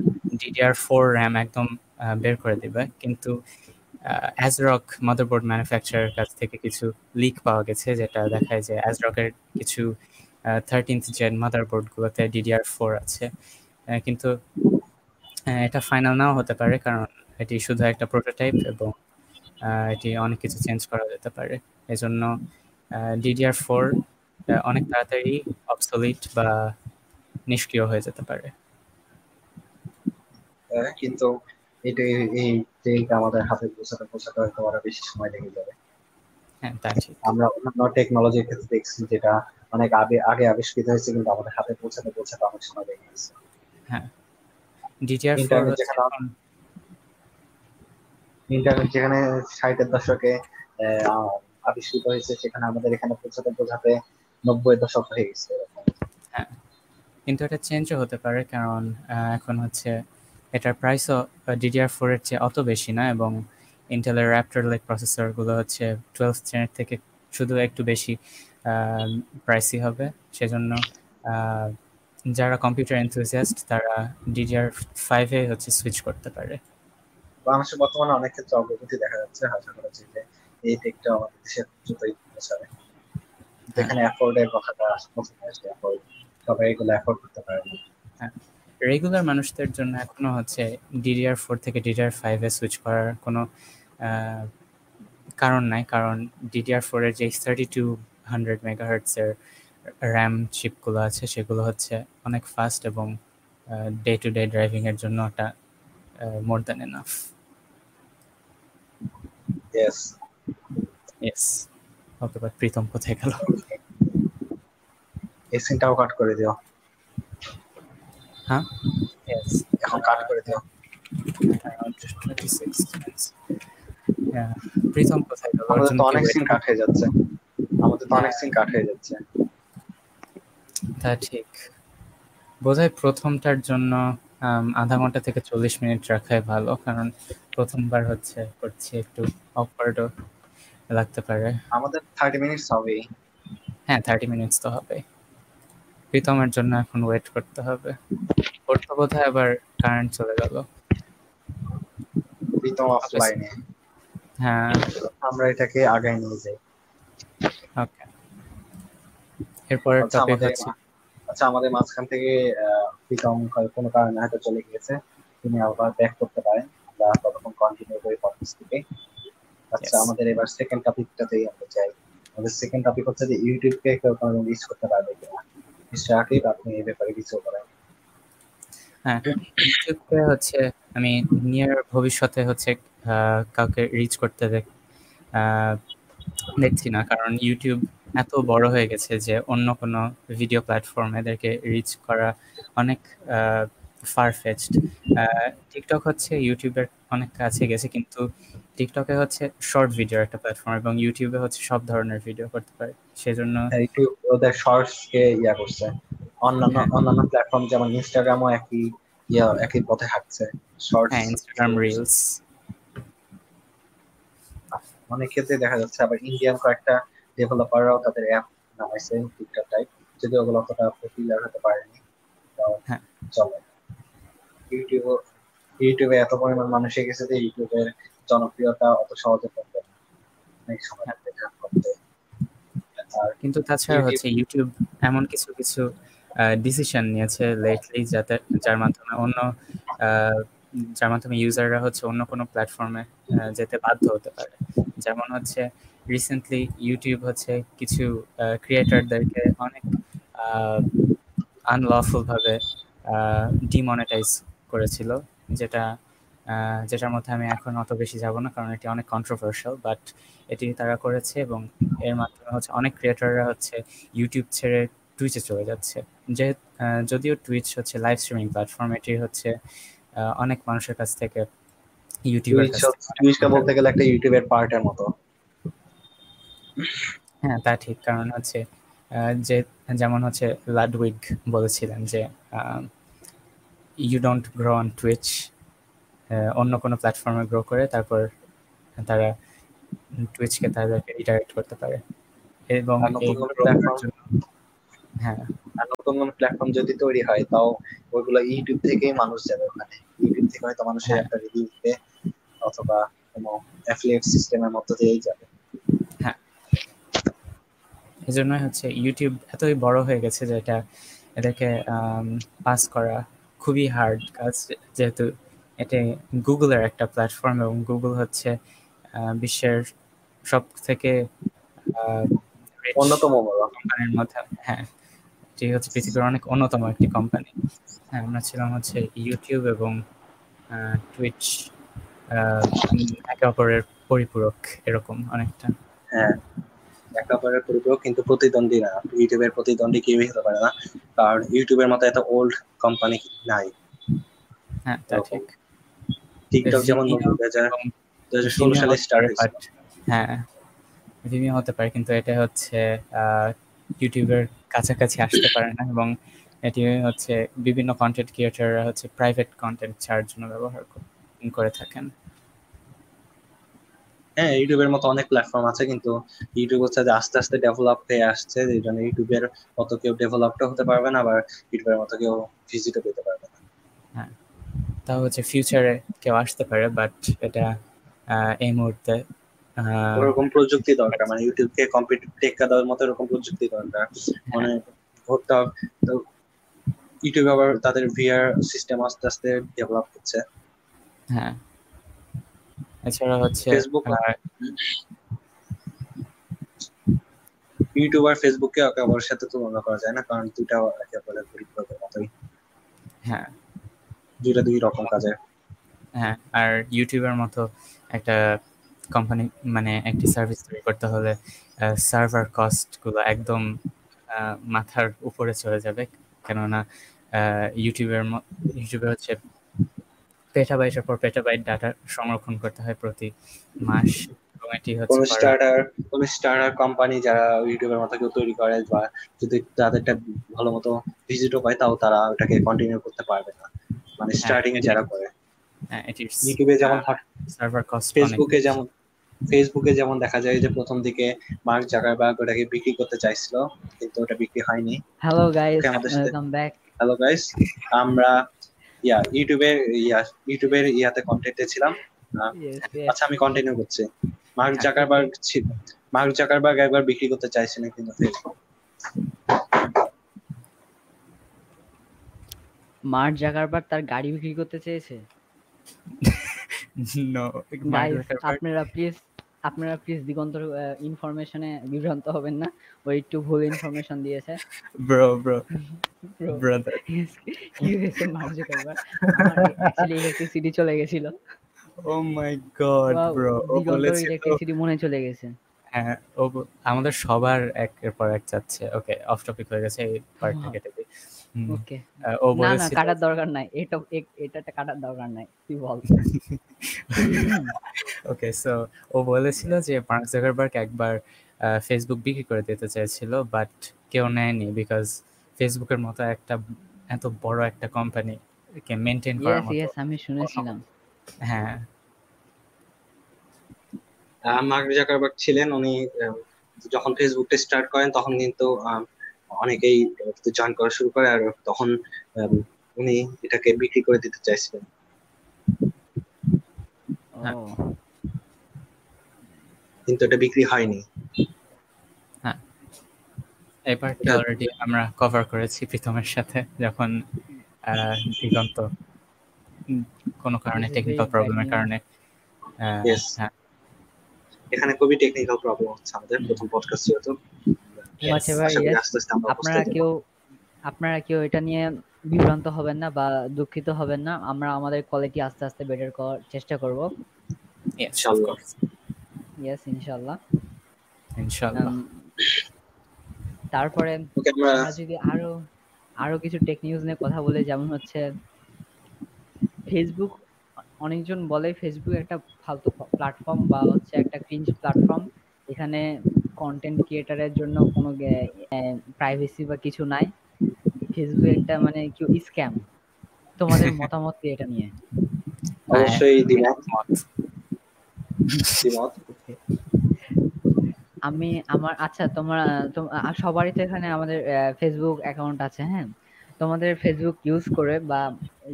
ডিডিআর ফোর র্যাম একদম বের করে দিবে। কিন্তু অ্যাজরক মাদারবোর্ড ম্যানুফ্যাকচারের কাছ থেকে কিছু লিক পাওয়া গেছে যেটা দেখায় যে অ্যাজরকের কিছু থার্টিন্থ জেন মাদারবোর্ডগুলোতে ডিডিআর ফোর আছে। কিন্তু এটা ফাইনাল নাও হতে পারে কারণ এটি শুধু একটা প্রোটোটাইপ এবং এটি অনেক কিছু চেঞ্জ করা যেতে পারে। এজন্য ডিডিআর ফোর অনেক তাড়াতাড়ি অবসলিট বা নিষ্ক্রিয় হয়ে যেতে পারে। কিন্তু এটা এই আমাদের হাতে পৌঁছাতে পৌঁছাতে হয়তো আরও বেশি সময় লেগে যাবে। হ্যাঁ তা ঠিক। আমরা অন্যান্য টেকনোলজির ক্ষেত্রে দেখছি যেটা অনেক আগে আগে আবিষ্কৃত হয়েছে কিন্তু আমাদের হাতে পৌঁছাতে পৌঁছাতে অনেক সময় লেগে গেছে। ফোর যেখানে- ইন্টারনেট যেখানে ষাটের দশকে আবিষ্কৃত হয়েছে সেখানে আমাদের এখানে পৌঁছাতে পৌঁছাতে নব্বই দশক হয়ে গেছে এরকম। কিন্তু এটা চেঞ্জও হতে পারে কারণ এখন হচ্ছে এটার প্রাইসও ডিডিআর ফোর এর চেয়ে অত বেশি না এবং ইন্টেলের র্যাপটার লেক প্রসেসরগুলো হচ্ছে টুয়েলভ জেনের থেকে শুধু একটু বেশি প্রাইসই হবে। সেজন্য যারা কম্পিউটার এনথুজিয়াস্ট তারা ডিডিআর ফাইভে হচ্ছে সুইচ করতে পারে। বাংলাদেশে বর্তমানে অনেক ক্ষেত্রে অগ্রগতি দেখা যাচ্ছে। আশা করা যে এই টেকটা আমাদের দেশে দ্রুতই পৌঁছাবে। যেখানে অ্যাফোর্ডের কথাটা আসে অ্যাফোর্ড সবাই এগুলো অ্যাফোর্ড করতে পারে। না রেগুলার মানুষদের জন্য এখনও হচ্ছে ডিডিআর ফোর থেকে ডিডিআর ফাইভে সুইচ করার কোনো কারণ নাই। কারণ ডিডিআর ফোরের যে থার্টি টু হান্ড্রেড মেগাহার্টসের র্যাম চিপগুলো আছে সেগুলো হচ্ছে অনেক ফাস্ট এবং ডে টু ডে ড্রাইভিং এর জন্য ওটা more than enough yes yes but Pritam কোথায় গেল? এই সিনটাও কাট করে দিও। হ্যাঁ? এখন কাট করে দিও। প্রীতম কোথায় গেল? আমাদের তো অনেক সিন কাট হয়ে যাচ্ছে। আমাদের তো অনেক সিন কাট হয়ে যাচ্ছে। তা ঠিক। বোধহয় প্রথমটার জন্য আধা ঘণ্টা থেকে চল্লিশ মিনিট রাখাই ভালো কারণ প্রথমবার হচ্ছে করছি একটু অকওয়ার্ডও লাগতে পারে। আমাদের থার্টি মিনিটস হবে হ্যাঁ থার্টি মিনিটস তো হবে প্রীতমের জন্য এখন ওয়েট করতে হবে। ওর তো বোধহয় আবার কারেন্ট চলে গেল। প্রীতম অফলাইনে হ্যাঁ। আমরা এটাকে আগায় নিয়ে যাই। ওকে এরপরের আচ্ছা, টপিক আমাদের- হচ্ছে আচ্ছা আমাদের মাঝখান থেকে প্রীতম কোনো কারণে হয়তো চলে গিয়েছে। তিনি আবার ব্যাক করতে পারেন। আমরা ততক্ষণ কন্টিনিউ করি পডকাস্ট থেকে। আচ্ছা আমাদের এবার সেকেন্ড টপিকটাতেই আমরা যাই। আমাদের সেকেন্ড টপিক হচ্ছে যে ইউটিউবকে কেউ কোনো রিচ করতে পারবে কিনা। মিস্টার আকিব আপনি এই ব্যাপারে কিছু বলেন। হ্যাঁ ইউটিউবকে হচ্ছে আমি নিয়ার ভবিষ্যতে হচ্ছে কাউকে রিচ করতে দেখছি না। কারণ ইউটিউব এত বড় হয়ে গেছে যে অন্য কোনো ভিডিও প্ল্যাটফর্ম এদেরকে রিচ করা অনেক ফার ফেচড টিকটক হচ্ছে ইউটিউবের অনেক কাছে গেছে কিন্তু টিকটকে হচ্ছে শর্ট ভিডিও একটা প্ল্যাটফর্ম এবং ইউটিউবে হচ্ছে সব ধরনের ভিডিও করতে পারে। সেজন্য ইউটিউব ওদের শর্টস কে ইয়া করছে। অন্যান্য হ্যাঁ। অন্যান্য প্ল্যাটফর্ম যেমন ইনস্টাগ্রামও একই ইয়া একই পথে হাঁটছে শর্টস হ্যাঁ ইনস্টাগ্রাম রিলস অনেক ক্ষেত্রে দেখা যাচ্ছে আবার ইন্ডিয়ান কয়েকটা ডেভেলপাররাও তাদের অ্যাপ নামাইছে টিকটক টাইপ যদি ওগুলো অতটা পপুলার হতে পারেনি হ্যাঁ। চলে। ইউটিউব ইউটিউবে এত পরিমাণ মানুষ গেছে যে ইউটিউবের জনপ্রিয়তা অত সহজে কমবে না। অনেক সময় লাগবে করতে। কিন্তু তাছাড়া হচ্ছে ইউটিউব এমন কিছু কিছু ডিসিশন নিয়েছে লেটলি যাতে যার মাধ্যমে অন্য যার মাধ্যমে ইউজাররা হচ্ছে অন্য কোনো প্ল্যাটফর্মে যেতে বাধ্য হতে পারে। যেমন হচ্ছে রিসেন্টলি ইউটিউব হচ্ছে কিছু ক্রিয়েটরদেরকে অনেক আনলফুল ভাবে ডিমনিটাইজ করেছিল যেটা যেটার মধ্যে আমি এখন অত বেশি যাব না কারণ এটি অনেক কন্ট্রোভার্সিয়াল বাট এটি তারা করেছে এবং এর মাধ্যমে হচ্ছে অনেক ক্রিয়েটররা হচ্ছে ইউটিউব ছেড়ে টুইচে চলে যাচ্ছে। যে যদিও টুইচ হচ্ছে লাইভ স্ট্রিমিং প্ল্যাটফর্ম এটি হচ্ছে অনেক মানুষের কাছ থেকে ইউটিউবের টুইচটা বলতে গেলে একটা ইউটিউবের পার্টের মতো। হ্যাঁ তা ঠিক কারণ হচ্ছে যে যেমন হচ্ছে লাডউইগ বলেছিলেন যে you don't grow on Twitch অন্য কোনো প্ল্যাটফর্মে গ্রো করে তারপর তারা টুইচকে তাদেরকে রিডাইরেক্ট করতে পারে। এবং হ্যাঁ। আর নতুন কোনো প্ল্যাটফর্ম যদি তৈরি হয় তাও ওইগুলো ইউটিউব থেকেই মানুষ যাবে ওখানে। ইউটিউব থেকে হয়তো মানুষের হ্যাঁ। একটা রিভিউ দিবে অথবা কোনো অ্যাফিলিয়েট সিস্টেমের মধ্য দিয়েই যাবে। এই জন্য হচ্ছে ইউটিউব এতই বড় হয়ে গেছে যে এটা এটাকে পাস করা খুবই হার্ড কাজ যেহেতু এটা গুগলের একটা প্ল্যাটফর্ম এবং গুগল হচ্ছে বিশ্বের সব থেকে অন্যতম বড়। কোম্পানির মধ্যে হ্যাঁ এটি হচ্ছে পৃথিবীর অনেক অন্যতম একটি কোম্পানি হ্যাঁ আমরা ছিলাম হচ্ছে ইউটিউব এবং টুইচ একে অপরের পরিপূরক এরকম অনেকটা। হ্যাঁ। একেবারে পরিপূরক কিন্তু প্রতিদ্বন্দ্বী না। ইউটিউবের প্রতিদ্বন্দ্বী কেউই হতে পারে না। কারণ ইউটিউবের মতো এত ওল্ড কোম্পানি নাই। হ্যাঁ ঠিক। টিকটক যেমন দু ষোলো সালে স্টার্ট হ্যাঁ ভিমিও হতে পারে কিন্তু এটা হচ্ছে ইউটিউবের কাছাকাছি আসতে পারে না এবং এটি হচ্ছে বিভিন্ন কন্টেন্ট ক্রিয়েটররা হচ্ছে প্রাইভেট কন্টেন্ট ছাড়ার জন্য ব্যবহার করে থাকেন। হ্যাঁ ইউটিউবের মতো অনেক প্ল্যাটফর্ম আছে কিন্তু ইউটিউব হচ্ছে যে আস্তে আস্তে ডেভেলপ হয়ে আসছে এই জন্য ইউটিউবের মতো কেউ ডেভেলপটা হতে পারবে না আবার ইউটিউবের মতো কেউ ভিজিটও পেতে পারবে না। হ্যাঁ তাও হচ্ছে ফিউচারে কেউ আসতে পারে বাট এটা এই মুহূর্তে ওরকম প্রযুক্তি দরকার মানে ইউটিউবকে কম্পিটিভ টেক্কা দেওয়ার মতো এরকম প্রযুক্তি দরকার। মানে ধরতে হবে তো ইউটিউব আবার তাদের ভিআর সিস্টেম আস্তে আস্তে ডেভেলপ হচ্ছে। হ্যাঁ এছাড়া হচ্ছে Facebook আহ, ইউটিউব আর ফেসবুককে একে অপরের সাথে তুলনা করা যায় না কারণ দুইটা একে অপরের পরিপূরকের মতোই। হ্যাঁ। দুইটা দুই রকম কাজে হ্যাঁ। আর ইউটিউবের মতো একটা কোম্পানি মানে একটি সার্ভিস তৈরি করতে হলে সার্ভার কস্টগুলো একদম আহ, মাথার উপরে চলে যাবে। কেননা ইউটিউবের ইউটিউবে হচ্ছে পেটাবাইটের পর পেটাবাইট ডাটা সংরক্ষণ করতে হয় প্রতি মাস। কোন হচ্ছে স্টার্টার কোন স্টার্টার কোম্পানি যারা ইউটিউবের মতো কেউ তৈরি করে বা যদি তাদেরটা ভালো মতো ভিজিটও পায় তাও তারা ওটাকে কন্টিনিউ করতে পারবে না। মানে স্টার্টিং এ যারা করে। হ্যাঁ, ইউটিউবে যেমন আহ, server cost অনেক ফেসবুকে যেমন ফেসবুকে যেমন দেখা যায় যে প্রথম দিকে মার্ক জাকারবার্গ ওটাকে বিক্রি করতে চাইছিল কিন্তু ওটা বিক্রি হয়নি। Hello guys welcome back hello guys আমরা ইয়া ইউটিউবের ইয়া ইউটিউবের ইয়াতে কন্টেন্টে ছিলাম। আচ্ছা আমি কন্টিনিউ করছি। মার্ক হ্যাঁ, জাকারবার্গ ছিল। মার্ক জাকারবার্গ একবার বিক্রি করতে চাইছিলেন কিন্তু মার্ক জাকারবার্গ তার গাড়ি বিক্রি করতে চেয়েছে? আপনারা প্লিজ আপনারা প্লিজ দিগন্তর ইনফরমেশনে বিভ্রান্ত হবেন না। ওই একটু ভুল ইনফরমেশন দিয়েছে। Bro, bro, কি হয়েছে ইলেকট্রিসিটি চলে গেছিল। Oh my god, bro. ও ইলেকট্রিসিটি মনে চলে গেছে। হ্যাঁ ও আমাদের সবার একের পর এক যাচ্ছে। ওকে অফ টপিক হয়ে গেছে এই পার্টটা। কেটে দিই ওকে ও না না কাটার দরকার নাই এটা এ- এটা কাটার দরকার নাই তুই বল। ওকে সো ও বলেছিল যে মার্ক জাকারবার্গ একবার ফেসবুক বিক্রি করে দিতে চেয়েছিল বাট কেউ নেয়নি বিকজ ফেসবুকের মতো একটা এত বড় একটা কোম্পানি কে মেনটেন করার মতো। ইয়েস আমি শুনেছিলাম। হ্যাঁ। আহ, মার্ক জাকারবার্গ ছিলেন উনি আহ, যখন ফেসবুকটা স্টার্ট করেন তখন কিন্তু আহ, অনেকেই জয়েন করা শুরু করে আর তখন আহ, উনি এটাকে বিক্রি করে দিতে চাইছিলেন। ও। কিন্তু এটা বিক্রি হয়নি। এই পার্টটা অলরেডি আমরা কভার করেছি প্রীতমের সাথে যখন দিগন্ত কোনো কারণে টেকনিক্যাল প্রবলেমের কারণে. হ্যাঁ। এখানে খুবই টেকনিক্যাল প্রবলেম হচ্ছে আমাদের প্রথম পডকাস্ট যেহেতু। আপনারা কেউ আপনারা কেউ এটা নিয়ে বিভ্রান্ত হবেন না বা দুঃখিত হবেন না আমরা আমাদের কোয়ালিটি আস্তে আস্তে বেটার করার চেষ্টা করব। Yes, ইনশাআল্লাহ। ইয়েস ইনশাআল্লাহ ইনশাআল্লাহ উম, তারপরে আমরা যদি আরও আরও কিছু টেক নিউজ নিয়ে কথা বলি যেমন হচ্ছে ফেসবুক অনেকজন বলে ফেসবুক একটা ফালতু প্ল্যাটফর্ম বা হচ্ছে একটা ক্রিঞ্জ প্ল্যাটফর্ম এখানে কন্টেন্ট ক্রিয়েটারের জন্য কোনো প্রাইভেসি বা কিছু নাই। ফেসবুক একটা মানে কি স্ক্যাম তোমাদের মতামত কি এটা নিয়ে? অবশ্যই দ্বিমত। মত। দ্বিমত আমি আমার আচ্ছা তোমার সবারই তো এখানে আমাদের ফেসবুক অ্যাকাউন্ট আছে হ্যাঁ? তোমাদের ফেসবুক ইউজ করে বা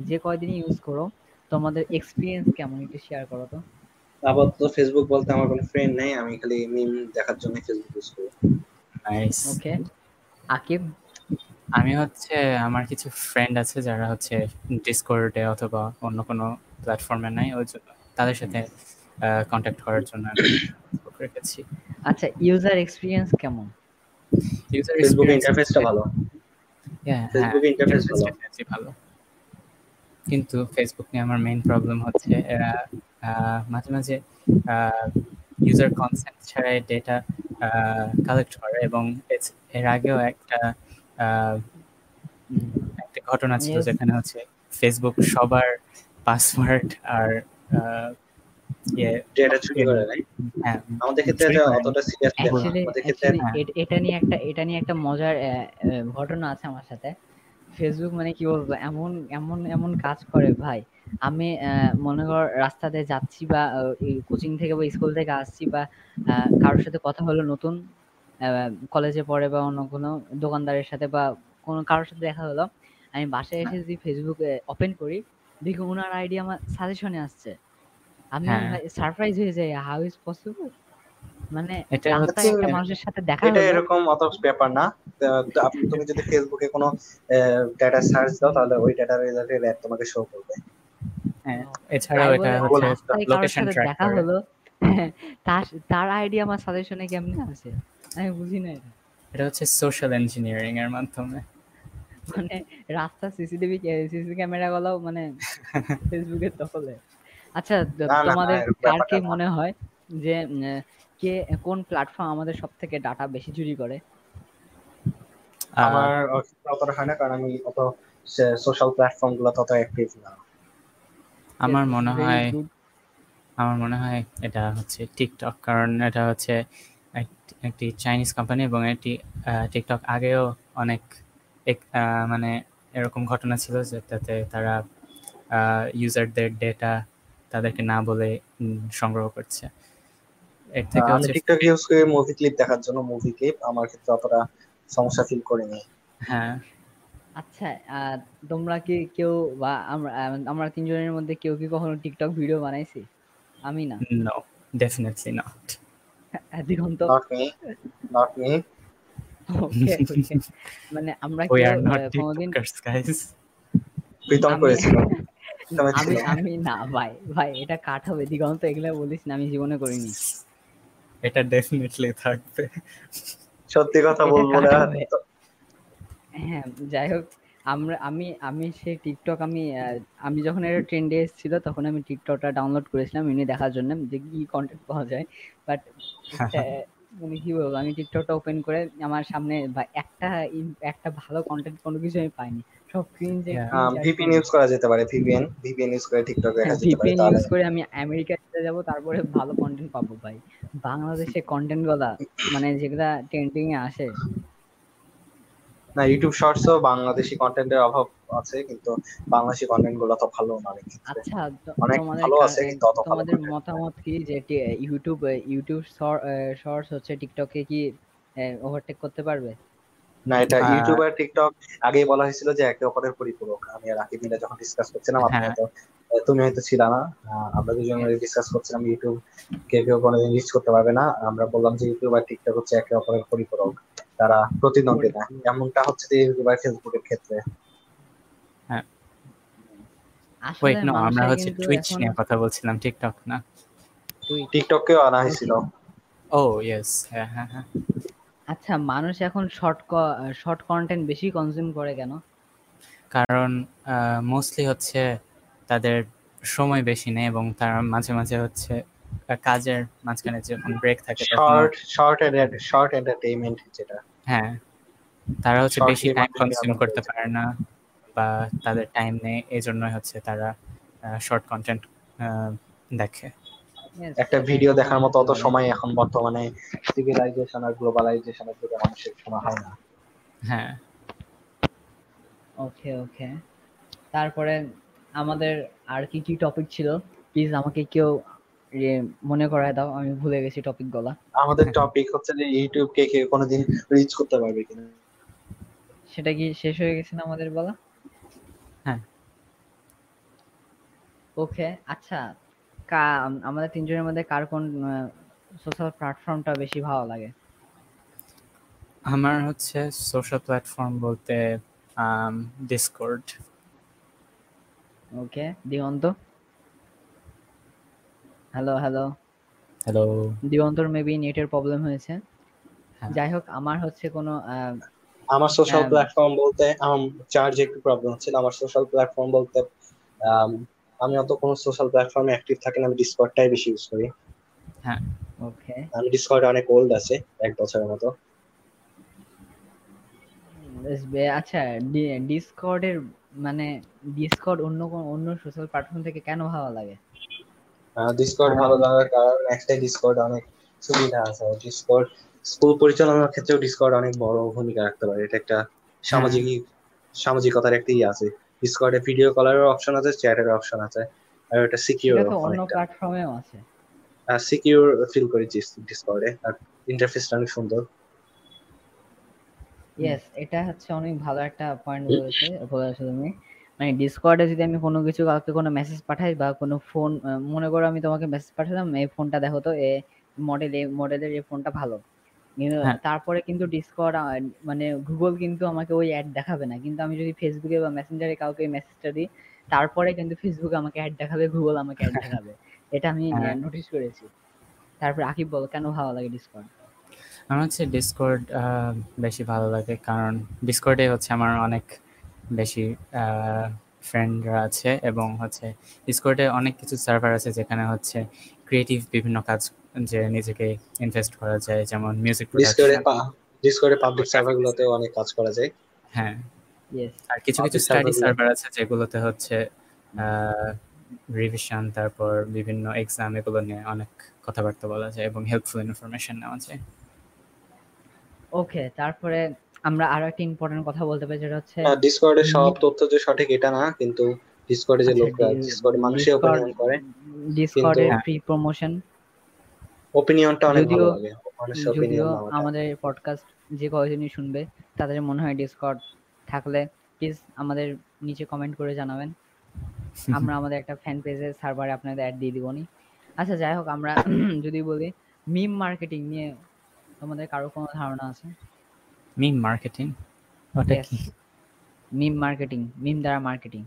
যে কয়দিনই ইউজ করো তোমাদের এক্সপিরিয়েন্স কেমন একটু শেয়ার করো তো। আপাতত ফেসবুক বলতে আমার কোনো ফ্রেন্ড নেই আমি খালি মিম দেখার জন্য ফেসবুক ইউজ করি। Nice. ওকে আকিব? আমি হচ্ছে আমার কিছু ফ্রেন্ড আছে যারা হচ্ছে ডিসকর্ডে অথবা অন্য কোনো প্ল্যাটফর্মে নাই ওই জন্য তাদের সাথে কন্ট্যাক্ট করার জন্য রেখেছি। আচ্ছা ইউজার এক্সপিরিয়েন্স কেমন? ইউজার ফেসবুক ইন্টারফেসটা ভালো। হ্যাঁ কিন্তু ফেসবুক নিয়ে আমার মেইন প্রবলেম হচ্ছে এরা মাঝে মাঝে ইউজার কনসেন্ট ছাড়াই ডেটা কালেক্ট করে এবং এর আগেও একটা আহ, একটা ঘটনা ছিল যেখানে হচ্ছে ফেসবুক সবার পাসওয়ার্ড আর আহ, চুরি করে নাই হ্যাঁ। আমাদের ক্ষেত্রে এটা অতটা সিরিয়াস আমাদের ক্ষেত্রে এটা নিয়ে একটা এটা নিয়ে একটা মজার ঘটনা আছে আমার সাথে। ফেসবুক মানে কি বলব? এমন এমন এমন কাজ করে ভাই। আমি আহ, মনে কর রাস্তাতে যাচ্ছি বা কোচিং থেকে বা স্কুল থেকে আসছি বা আহ, কারোর সাথে কথা হলো নতুন কলেজে পড়ে বা অন্য কোনো দোকানদারের সাথে বা কোনো কারোর সাথে দেখা হলো। আমি বাসায় এসে যদি ফেসবুক ওপেন করি দেখি ওনার আইডি আমার সাজেশনে আসছে। আমি হ্যাঁ। সারপ্রাইজ হয়ে যাই হাউ ইজ পসিবল মানে এটা হচ্ছে একটা মানুষের সাথে দেখা এটা এরকম অত ব্যাপার না। তুমি যদি ফেসবুকে কোনো ডেটা সার্চ দাও তাহলে ওই ডেটা তোমাকে শো করবে। হ্যাঁ এছাড়াও এটা হচ্ছে লোকেশন ট্র্যাক দেখা হলো তার তার আইডি আমার সাজেশনে কেমনে আছে? আমি বুঝি না এটা। এটা হচ্ছে সোশ্যাল ইঞ্জিনিয়ারিং এর মাধ্যমে। মানে রাস্তা সিসিটিভি সিসি ক্যামেরা গুলো মানে ফেসবুকের দখলে। আচ্ছা তোমাদের কার কি মনে হয় যে কে কোন প্ল্যাটফর্ম আমাদের সব থেকে ডাটা বেশি চুরি করে? আমার অতটা হয় না কারণ আমি অত সোশ্যাল প্ল্যাটফর্মগুলো তত অ্যাক্টিভ না। আমার মনে হয় আমার মনে হয় এটা হচ্ছে টিকটক কারণ এটা হচ্ছে একটি চাইনিজ কোম্পানি এবং এটি টিকটক আগেও অনেক মানে এরকম ঘটনা ছিল যেটাতে তারা ইউজারদের ডেটা তাদেরকে না বলে সংগ্রহ করছে। এর থেকে আমি টিকটক ইউজ করি মুভি ক্লিপ দেখার জন্য মুভি ক্লিপ আমার ক্ষেত্রে অতটা সমস্যা ফিল করিনি। হ্যাঁ। আচ্ছা তোমরা কি কেউ বা আমরা আমরা তিনজনের মধ্যে কেউ কি কখনো টিকটক ভিডিও বানাইছি? আমি না। No definitely not Diganta not me not me মানে আমরা কোনদিন গাইস প্রীতম করেছিল আমি আমি না ভাই ভাই এটা কাট হবে দিগন্ত এগুলো বলিস না আমি জীবনে করিনি। এটা ডেফিনেটলি থাকবে। সত্যি কথা বলব না। হ্যাঁ যাই হোক আমরা আমি আমি সেই টিকটক আমি আমি যখন এটা ট্রেন্ডে এসেছিল তখন আমি টিকটকটা ডাউনলোড করেছিলাম এমনি দেখার জন্য যে কি কন্টেন্ট পাওয়া যায়। বাট মানে কি বলব আমি টিকটকটা ওপেন করে আমার সামনে একটা একটা ভালো কন্টেন্ট কোনো কিছু আমি পাইনি। সব ক্রিঞ্জ ভিপিএন ইউজ করা যেতে পারে ভিপিএন ভিপিএন ইউজ করে টিকটক দেখা যেতে পারে ভিপিএন ইউজ করে আমি আমেরিকা যেতে যাব তারপরে ভালো কন্টেন্ট পাবো ভাই। বাংলাদেশে কন্টেন্টগুলা মানে যেগুলা ট্রেন্ডিং এ আসে। না ইউটিউব শর্টসও বাংলাদেশি কন্টেন্টের অভাব আছে কিন্তু বাংলাদেশি কন্টেন্টগুলো তো ভালো না আচ্ছা অনেক ভালো আছে কিন্তু অত ভালো তোমাদের মতামত কি যে ইউটিউব ইউটিউব শর্টস হচ্ছে টিকটকে কি ওভারটেক করতে পারবে? না এটা ইউটিউব আর টিকটক আগেই বলা হয়েছিল যে একে অপরের পরিপূরক। আমি আর রাকিব মিলে যখন ডিসকাস করছিলাম আপনি হ্যাঁ। হয়তো তুমি হয়তো ছিল না। আমরা দুজন মিলে ডিসকাস করছিলাম ইউটিউব কে কেউ কোনোদিন রিচ করতে পারবে না। আমরা বললাম যে ইউটিউব আর টিকটক হচ্ছে একে অপরের পরিপূরক। তারা প্রতিদ্বন্দ্বী না। এমনটা হচ্ছে যে ইউটিউব আর ফেসবুকের ক্ষেত্রে। হ্যাঁ। ওয়েট নো আমরা হচ্ছে টুইচ নিয়ে কথা বলছিলাম টিকটক না? টিকটককেও আনা হয়েছিল। ও ইয়েস হ্যাঁ হ্যাঁ হ্যাঁ। আচ্ছা মানুষ এখন শর্ট শর্ট কন্টেন্ট বেশি কনজিউম করে কেন? কারণ মোস্টলি হচ্ছে তাদের সময় বেশি নেই এবং তারা মাঝে মাঝে হচ্ছে কাজের মাঝখানে যখন ব্রেক থাকে শর্ট শর্ট শর্ট এন্টারটেইনমেন্ট যেটা। হ্যাঁ তারা হচ্ছে বেশি টাইম কনজিউম করতে পারে না বা তাদের টাইম নেই এই জন্যই হচ্ছে তারা শর্ট কন্টেন্ট দেখে। একটা ভিডিও দেখার মতো অত সময় এখন বর্তমানে সিভিলাইজেশন আর গ্লোবালাইজেশনের যুগে মানুষের সময় হয় না। হ্যাঁ। ওকে ওকে তারপরে আমাদের আর কি কি টপিক ছিল? প্লিজ আমাকে কেউ মনে করায় দাও আমি ভুলে গেছি টপিকগুলা। আমাদের টপিক হচ্ছে যে ইউটিউব কে কে কোনোদিন রিচ করতে পারবে কিনা। সেটা কি শেষ হয়ে গেছে না আমাদের বলা? হ্যাঁ। ওকে আচ্ছা। কা আমাদের তিনজনের মধ্যে কার কোন সোশ্যাল প্ল্যাটফর্মটা বেশি ভালো লাগে? আমার হচ্ছে সোশ্যাল প্ল্যাটফর্ম বলতে Discord okay Diganta? Hello hello hello দিগন্তর maybe নেটের প্রবলেম হয়েছে। যাই হোক আমার হচ্ছে কোনো আমার সোশ্যাল প্ল্যাটফর্ম বলতে আমার চার্জ একটু প্রবলেম হচ্ছিল আমার সোশ্যাল প্ল্যাটফর্ম বলতে আমি অত কোনো সোশ্যাল প্ল্যাটফর্মে অ্যাক্টিভ থাকি না আমি ডিসকর্ডটাই বেশি ইউজ করি। হ্যাঁ ওকে আমি ডিসকর্ড অনেক ওল্ড আছে এক বছরের মতো। আচ্ছা ডিসকর্ডের মানে ডিসকর্ড অন্য কোন অন্য সোশ্যাল প্ল্যাটফর্ম থেকে কেন ভালো লাগে? ডিসকর্ড ভালো লাগার কারণ একটা ডিসকর্ড অনেক সুবিধা আছে। ডিসকর্ড স্কুল পরিচালনার ক্ষেত্রেও ডিসকর্ড অনেক বড় ভূমিকা রাখতে পারে। এটা একটা সামাজিক সামাজিকতার একটা ইয়ে আছে। ডিসকর্ডে ভিডিও কলারের অপশন আছে চ্যাটের অপশন আছে আর এটা সিকিউর অন্য প্ল্যাটফর্মেও আছে। আর সিকিউর ফিল করি ডিসকর্ডে আর ইন্টারফেসটা অনেক সুন্দর। ইয়েস এটা হচ্ছে অনেক ভালো একটা পয়েন্ট বলেছে বলেছ তুমি। মানে ডিসকর্ডে যদি আমি কোনো কিছু কাউকে কোনো মেসেজ পাঠাই বা কোনো ফোন মনে করো আমি তোমাকে মেসেজ পাঠালাম এই ফোনটা দেখো তো এ মডেল এই মডেলের এই ফোনটা ভালো। তারপরে কিন্তু ডিসকর্ড মানে গুগল কিন্তু আমাকে ওই অ্যাড দেখাবে না। কিন্তু আমি যদি ফেসবুকে বা মেসেঞ্জারে কাউকে মেসেজটা দিই তারপরে কিন্তু ফেসবুকে আমাকে অ্যাড দেখাবে গুগল আমাকে অ্যাড দেখাবে। এটা আমি নোটিস হ্যাঁ। করেছি। তারপর আকিব বল কেন ভালো লাগে ডিসকর্ড আমার হচ্ছে ডিসকর্ড বেশি ভালো লাগে। কারণ ডিসকর্ডে হচ্ছে আমার অনেক বেশি ফ্রেন্ডরা আছে এবং হচ্ছে ডিসকর্ডে অনেক কিছু সার্ভার আছে যেখানে হচ্ছে ক্রিয়েটিভ বিভিন্ন কাজ যে নিজেকে ইনভেস্ট করা যায় যেমন মিউজিক ডিসকর্ডে ডিসকর্ডে পাবলিক সার্ভারগুলোতে অনেক কাজ করা যায়। হ্যাঁ। আর কিছু কিছু স্টাডি সার্ভার আছে যেগুলোতে হচ্ছে রিভিশন তারপর বিভিন্ন এক্সাম এগুলো নিয়ে অনেক কথাবার্তা বলা যায় এবং হেল্পফুল ইনফরমেশন নেওয়া যায়। ওকে তারপরে আমরা আরও একটা ইম্পর্টেন্ট কথা বলতে পারি যেটা হচ্ছে ডিসকর্ডে সব তথ্য যে সঠিক এটা না কিন্তু ডিসকর্ডে যে আচ্ছা, লোকরা ডিসকর্ডে মানুষে ডিসকর্ড- অপিনিয়ন করে। ডিসকর্ডের হ্যাঁ। ফ্রি প্রমোশন ওপিনিয়নটা অনেক ভালো লাগে মানুষের ওপিনিয়ন আমাদের পডকাস্ট যে কয়জনই শুনবে তাদের মনে হয় ডিসকর্ড থাকলে প্লিজ আমাদের নিচে কমেন্ট করে জানাবেন। আমরা আমাদের একটা ফ্যান পেজের সার্ভারে আপনাদের অ্যাড দিয়ে দিবনি। আচ্ছা যাই হোক আমরা যদি বলি মিম মার্কেটিং নিয়ে তোমাদের কারও কোনো ধারণা আছে? মিম মার্কেটিং ওটা কি? মিম মার্কেটিং মিম দ্বারা মার্কেটিং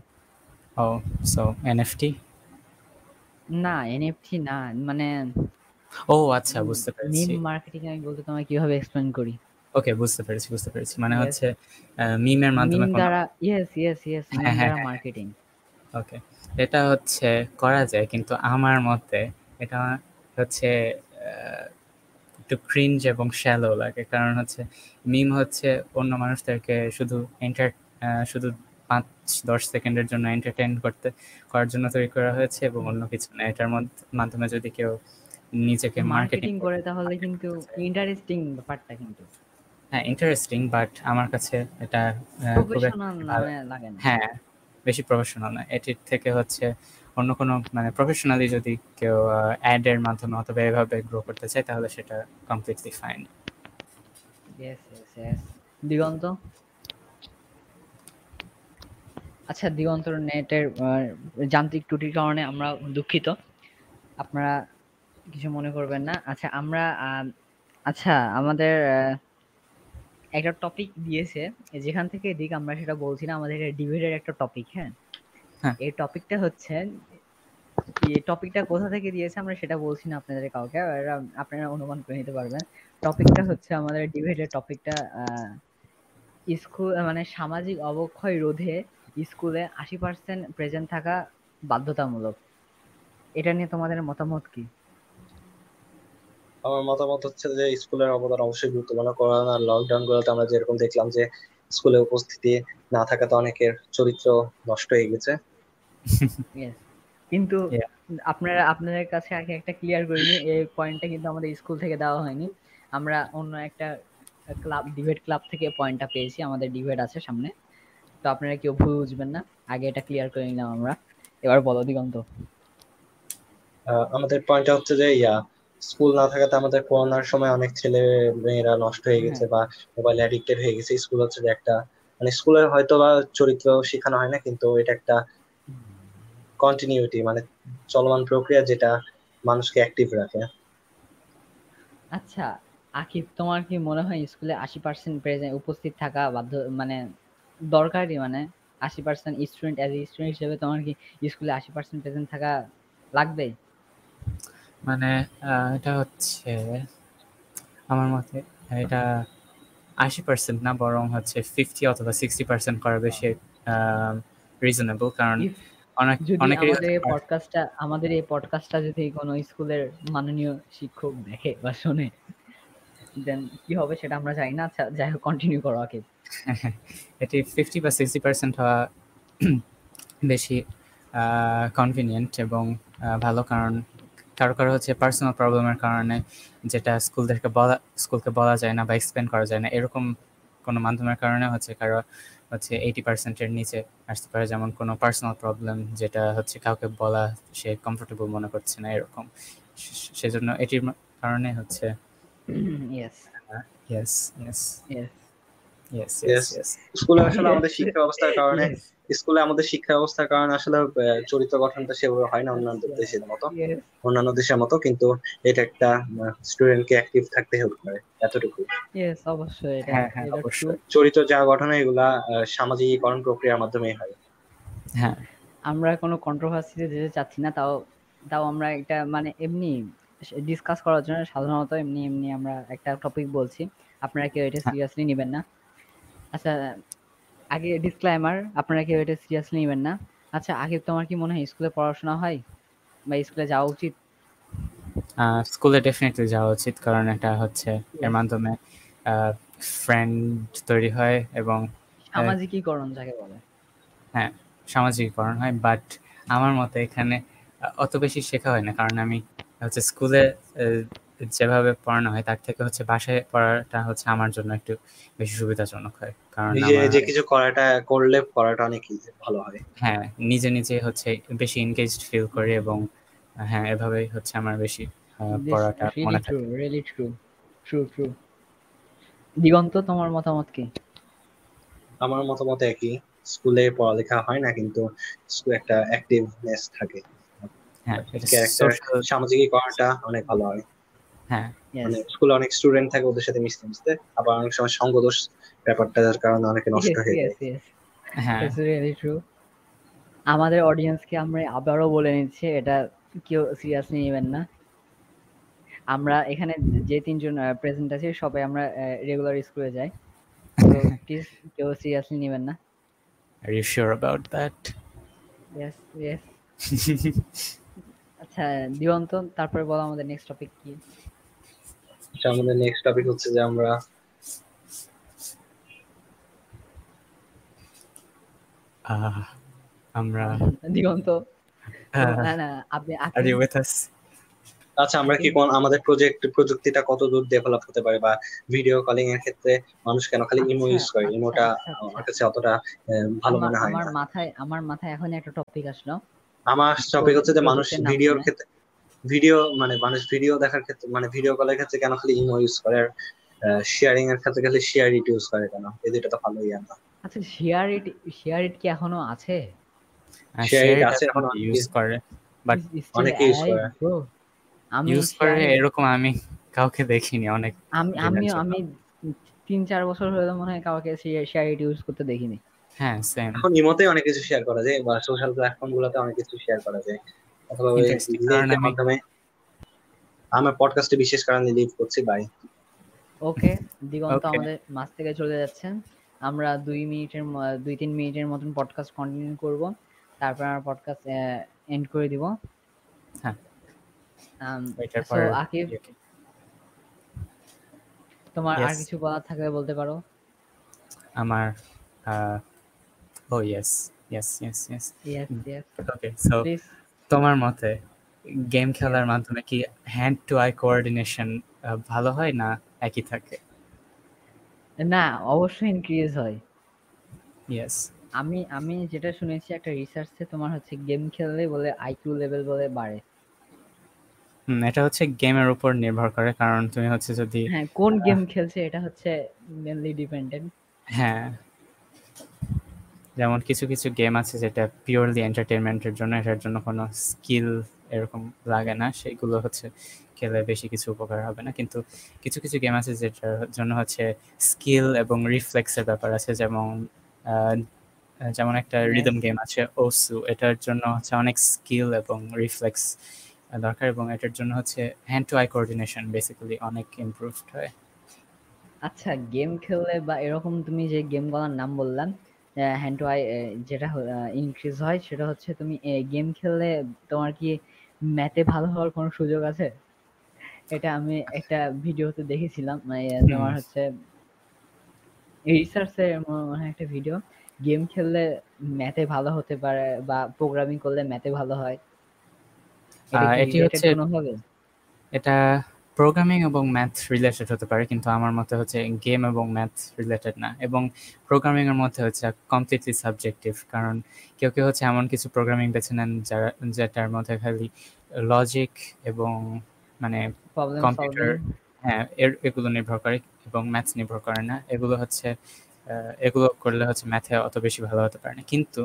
ও সো এনএফটি না এনএফটি না মানে ও আচ্ছা বুঝতে পেরেছি। মিম মার্কেটিং আমি বলতে তোমায় কীভাবে এক্সপ্লেন করি? ওকে বুঝতে পেরেছি বুঝতে পেরেছি। মানে হচ্ছে মিমের মাধ্যমে মিম কোনো- দ্বারা ইয়েস ইয়েস ইয়েস মিম হ্যাঁ, হ্যাঁ, দ্বারা হ্যাঁ। মার্কেটিং ওকে এটা হচ্ছে করা যায় কিন্তু আমার মতে এটা হচ্ছে একটু ক্রিঞ্জ এবং শ্যালো লাগে। কারণ হচ্ছে মিম হচ্ছে অন্য মানুষদেরকে শুধু এন্টার শুধু পাঁচ দশ সেকেন্ডের জন্য এন্টারটেইন করতে করার জন্য তৈরি করা হয়েছে এবং অন্য কিছু না। এটার মাধ্যমে যদি কেউ নিজেকে মার্কেটিং করে তাহলে কিন্তু ইন্টারেস্টিং ব্যাপারটা কিন্তু। হ্যাঁ ইন্টারেস্টিং বাট আমার কাছে এটা হ্যাঁ বেশি প্রফেশনাল না। এটির থেকে হচ্ছে অন্য কোনো মানে প্রফেশনালি যদি কেউ অ্যাড এর মাধ্যমে অথবা এভাবে গ্রো করতে চায় তাহলে সেটা completely fine yes yes yes Diganta? আচ্ছা দিগন্তর নেটের যান্ত্রিক ত্রুটির কারণে আমরা দুঃখিত। আপনারা কিছু মনে করবেন না। আচ্ছা আমরা আচ্ছা আমাদের একটা টপিক দিয়েছে। যেখান থেকে এদিক আমরা সেটা বলছি না আমাদের ডিবেটের একটা টপিক হ্যাঁ? হ্যাঁ। এই টপিকটা হচ্ছে এই টপিকটা কোথা থেকে দিয়েছে আমরা সেটা বলছি না আপনাদের কাউকে আপনারা অনুমান করে নিতে পারবেন। টপিকটা হচ্ছে আমাদের ডিবেটের টপিকটা স্কুল মানে সামাজিক অবক্ষয় রোধে স্কুলে আশি পার্সেন্ট প্রেজেন্ট থাকা বাধ্যতামূলক। এটা নিয়ে তোমাদের মতামত কি? আমার মতামত হচ্ছে যে স্কুলের অবদান অবশ্যই গুরুত্বপূর্ণ। করোনা লকডাউন গুলোতে আমরা যেরকম দেখলাম যে স্কুলে উপস্থিতি না থাকাতে অনেকের চরিত্র নষ্ট হয়ে গেছে। কিন্তু আপনারা আপনাদের কাছে আগে একটা ক্লিয়ার করে নিই এই পয়েন্টটা কিন্তু আমাদের স্কুল থেকে দেওয়া হয়নি। আমরা অন্য একটা ক্লাব ডিবেট ক্লাব থেকে পয়েন্টটা পেয়েছি আমাদের ডিবেট আছে সামনে। তো আপনারা কেউ ভুল বুঝবেন না আগে এটা ক্লিয়ার করে নিলাম আমরা। এবার বলো দিগন্ত। আহ, আমাদের পয়েন্টটা হচ্ছে যে ইয়া স্কুল না থাকাতে আমাদের করোনার সময় অনেক ছেলে মেয়েরা নষ্ট হয়ে গেছে বা মোবাইল অ্যাডিক্টেড হয়ে গেছে। স্কুল হচ্ছে যে একটা মানে স্কুলের হয়তো বা চরিত্র শেখানো হয় না কিন্তু এটা একটা কন্টিনিউটি মানে চলমান প্রক্রিয়া যেটা মানুষকে অ্যাক্টিভ রাখে। আচ্ছা আকিব তোমার কি মনে হয় স্কুলে আশি পার্সেন্ট প্রেজেন্ট উপস্থিত থাকা বাধ্য মানে দরকারি মানে আশি percent student as a student হিসেবে তোমার কি স্কুলে আশি পার্সেন্ট প্রেজেন্ট থাকা লাগবে? মানে এটা হচ্ছে আমার মতে এটা আশি পার্সেন্ট না বরং হচ্ছে ফিফটি অথবা সিক্সটি পার্সেন্ট করা বেশি রিজনেবল কারণ অনেক আমাদের পারে- পডকাস্টটা আমাদের এই পডকাস্টটা যদি কোনো স্কুলের মাননীয় শিক্ষক দেখে বা শোনে দেন কি হবে সেটা আমরা জানি না। আচ্ছা যাই হোক কন্টিনিউ করো আকিব। এটি ফিফটি বা সিক্সটি পার্সেন্ট হওয়া বেশি কনভিনিয়েন্ট এবং ভালো কারণ কারও কারও হচ্ছে পার্সোনাল প্রবলেমের কারণে যেটা স্কুলদেরকে বলা স্কুলকে বলা যায় না বা এক্সপ্লেন করা যায় না এরকম কোনো মাধ্যমের কারণে হচ্ছে কারও হচ্ছে এইটি পার্সেন্টের নিচে আসতে পারে। যেমন কোনো পার্সোনাল প্রবলেম যেটা হচ্ছে কাউকে বলা সে কমফোর্টেবল মনে করছে না এরকম। সেজন্য এটির কারণে হচ্ছে yes yes yes yes yes স্কুলে আসলে আমাদের শিক্ষা ব্যবস্থার কারণে স্কুলে আমাদের শিক্ষা ব্যবস্থার কারণে আসলে চরিত্র গঠনটা সেভাবে হয় না অন্যান্য দেশের মতো। অন্যান্য দেশের মতো কিন্তু এটা একটা স্টুডেন্টকে অ্যাক্টিভ থাকতে হেল্প করে এতটুকু অবশ্যই হ্যাঁ, হ্যাঁ। চরিত্র যা গঠন এগুলা সামাজিকীকরণ প্রক্রিয়ার মাধ্যমেই হয়। হ্যাঁ। আমরা কোনো কন্ট্রোভার্সিতে যেতে চাচ্ছি না তাও তাও আমরা এটা মানে এমনি ডিসকাস করার জন্য সাধারণত এমনি এমনি আমরা একটা টপিক বলছি। আপনারা কেউ এটা হ্যাঁ। সিরিয়াসলি নেবেন না। আচ্ছা আগে ডিসক্লাইমার আপনারা কেউ এটা সিরিয়াসলি নেবেন না। আচ্ছা আগে তোমার কি মনে হয় স্কুলে পড়াশোনা হয়? বা স্কুলে যাওয়া উচিত? স্কুলে ডেফিনেটলি যাওয়া উচিত কারণ এটা হচ্ছে এর মাধ্যমে ফ্রেন্ড তৈরি হয় এবং সামাজিকীকরণ যাকে বলে। হ্যাঁ সামাজিকীকরণ হয় বাট আমার মতে এখানে অত বেশি শেখা হয় না কারণ আমি হচ্ছে স্কুলে যেভাবে পড়ানো হয় তার থেকে হচ্ছে বাসায় পড়াটা হচ্ছে আমার জন্য একটু বেশি সুবিধাজনক হয়। কারণ নিজে যে কিছু করাটা করলে পড়াটা অনেক ভালো হয়। হ্যাঁ নিজে নিজে হচ্ছে বেশি এনগেজড ফিল করি এবং হ্যাঁ এভাবেই হচ্ছে আমার বেশি পড়াটা মনে থাকে। Really true true true Diganta তোমার মতামত কি? আমার মতামত একই। স্কুলে পড়ালেখা হয় না কিন্তু স্কুলে একটা অ্যাক্টিভনেস থাকে। হ্যাঁ সামাজিক করাটা অনেক ভালো হয়। হ্যাঁ। মানে স্কুলে অনেক স্টুডেন্ট থাকে ওদের সাথে মিশতে মিশতে আবার অনেক সময় সঙ্গদোষ ব্যাপারটার কারণে অনেকে নষ্ট হয়ে যায়। হ্যাঁ। আমাদের অডিয়েন্সকে আমরা আবারও বলে নিচ্ছি এটা কেউ সিরিয়াসলি নেবেন না। আমরা এখানে যে তিনজন প্রেজেন্ট আছি সবাই আমরা রেগুলার স্কুলে যাই। তো প্লিজ কেউ সিরিয়াসলি নেবেন না। Are you sure about that? Yes, yes. আচ্ছা দিগন্ত তারপরে বলো আমাদের নেক্সট টপিক কি? আচ্ছা আমাদের নেক্সট টপিক হচ্ছে যে আমরা আমরা দিগন্ত। না না আপনি আর ইউ উইথ আস আচ্ছা আমরা কি কোন আমাদের প্রজেক্ট প্রযুক্তিটা কত দূর ডেভেলপ হতে পারে বা ভিডিও কলিং এর ক্ষেত্রে মানুষ কেন খালি ইমো ইউজ করে? ইমোটা আমার কাছে অতটা ভালো মনে হয় আমার মাথায় আমার মাথায় এখন একটা টপিক আসলো। আমার টপিক হচ্ছে যে মানুষ ভিডিওর ক্ষেত্রে ভিডিও মানে মানুষ ভিডিও দেখার ক্ষেত্রে মানে ভিডিও কলের ক্ষেত্রে কেন খালি ইমো ইউজ করে? আর শেয়ারিং এর ক্ষেত্রে খালি শেয়ার ইট ইউজ করে কেন? এই দুটো তো ভালোই না আচ্ছা শেয়ার ইট শেয়ার ইট কি এখনও আছে? শেয়ার ইট আছে এখনও ইউজ করে বাট অনেকে ইউজ করে। আমি ইউজ করে এরকম আমি কাউকে দেখিনি অনেক আমি আমি আমি তিন চার বছর হলো মনে হয় কাউকে শেয়ার ইট ইউজ করতে দেখিনি। হ্যাঁ সেম এখন ইমোতে অনেক কিছু শেয়ার করা যায় বা সোশ্যাল প্ল্যাটফর্ম গুলোতে অনেক কিছু শেয়ার করা যায়। অথবা মাধ্যমে আমার পডকাস্টে বিশেষ কারণে লিভ করছি বাই ওকে দিগন্ত আমাদের মাছ থেকে চলে যাচ্ছেন। আমরা দুই মিনিটের দুই তিন মিনিটের মতন পডকাস্ট কন্টিনিউ করব। তারপর আমরা পডকাস্ট এন্ড করে দিব। হ্যাঁ। সো আকিব তোমার আর কিছু বলার থাকলে বলতে পারো? আমার ও yes yes yes yes yes yes okay so তোমার মতে গেম খেলার মাধ্যমে কি হ্যান্ড টু আই কোঅর্ডিনেশন ভালো হয় না একই থাকে? না অবশ্যই ইনক্রিজ হয়। ইয়েস আমি আমি যেটা শুনেছি একটা রিসার্চে তোমার হচ্ছে গেম খেললে বলে আইকিউ লেভেল বলে বাড়ে। হুম এটা হচ্ছে গেমের উপর নির্ভর করে কারণ তুমি হচ্ছে যদি হ্যাঁ কোন গেম খেলছে এটা হচ্ছে মেনলি ডিপেন্ডেন্ট হ্যাঁ। যেমন কিছু কিছু গেম আছে যেটা পিওরলি এন্টারটেনমেন্টের জন্য এটার জন্য কোনো স্কিল এরকম লাগে না। সেগুলো হচ্ছে খেলে বেশি কিছু উপকার হবে না। কিন্তু কিছু কিছু গেম আছে যেটার জন্য হচ্ছে স্কিল এবং রিফ্লেক্সের ব্যাপার আছে। যেমন যেমন একটা রিদম গেম আছে ওসু এটার জন্য হচ্ছে অনেক স্কিল এবং রিফ্লেক্স দরকার এবং এটার জন্য হচ্ছে hand to eye coordination basically অনেক ইমপ্রুভড হয়। আচ্ছা গেম খেললে বা এরকম তুমি যে গেমগুলোর নাম বললাম হ্যান্ড টু আই যেটা ইনক্রিজ হয় সেটা হচ্ছে তুমি গেম খেললে তোমার কি ম্যাথে ভালো হওয়ার কোনো সুযোগ আছে? এটা আমি একটা ভিডিওতে দেখেছিলাম মানে তোমার হচ্ছে রিসার্চের মনে একটা ভিডিও গেম খেললে ম্যাথে ভালো হতে পারে বা প্রোগ্রামিং করলে ম্যাথে ভালো হয়। এটি হচ্ছে এটা প্রোগ্রামিং এবং ম্যাথ রিলেটেড হতে পারে কিন্তু আমার মতে হচ্ছে গেম এবং ম্যাথ রিলেটেড না। এবং প্রোগ্রামিং এর মধ্যে হচ্ছে কমপ্লিটলি সাবজেক্টিভ কারণ কেউ কেউ হচ্ছে এমন কিছু প্রোগ্রামিং বেছে নেন যারা যেটার মধ্যে খালি লজিক এবং মানে কম্পিউটার হ্যাঁ এর এগুলো নির্ভর করে এবং ম্যাথস নির্ভর করে না। এগুলো হচ্ছে এগুলো করলে হচ্ছে ম্যাথে অত বেশি ভালো হতে পারে না। কিন্তু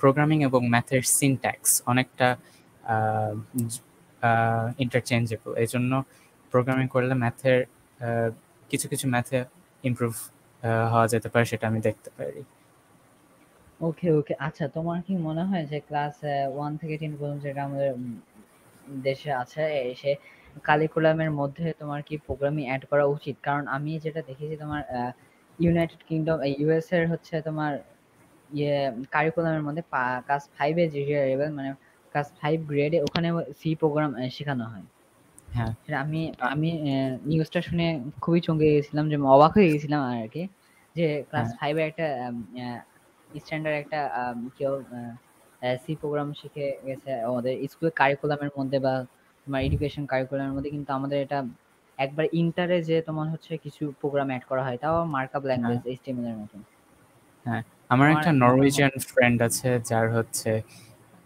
প্রোগ্রামিং এবং ম্যাথের সিনট্যাক্স অনেকটা ইন্টারচেঞ্জেবল এই জন্য প্রোগ্রামিং করলে ম্যাথের কিছু কিছু ম্যাথে ইমপ্রুভ হওয়া যেতে পারে সেটা আমি দেখতে পারি। ওকে ওকে আচ্ছা তোমার কি মনে হয় যে ক্লাস ওয়ান থেকে টেন পর্যন্ত যেটা আমাদের দেশে আছে সে কারিকুলামের মধ্যে তোমার কি প্রোগ্রামিং অ্যাড করা উচিত? কারণ আমি যেটা দেখেছি তোমার ইউনাইটেড কিংডম ইউএস এর হচ্ছে তোমার ইয়ে কারিকুলামের মধ্যে ক্লাস ফাইভে যে মানে ক্লাস ফাইভ গ্রেডে ওখানে সি প্রোগ্রাম শেখানো হয়। হ্যাঁ। আমি আমি নিউজটা শুনে খুবই চমকে গেছিলাম যে অবাক হয়ে গেছিলাম আর কি যে ক্লাস ফাইভে একটা স্ট্যান্ডার্ড একটা কেউ সি প্রোগ্রাম শিখে গেছে আমাদের স্কুল কারিকুলামের মধ্যে বা তোমার এডুকেশন কারিকুলামের মধ্যে কিন্তু আমাদের এটা একবার ইন্টারে যে তোমার হচ্ছে কিছু প্রোগ্রাম অ্যাড করা হয় তাও মার্কআপ ল্যাঙ্গুয়েজ এইচটিএমএল এর মতন। হ্যাঁ। আমার একটা নরওয়েজিয়ান ফ্রেন্ড আছে যার হচ্ছে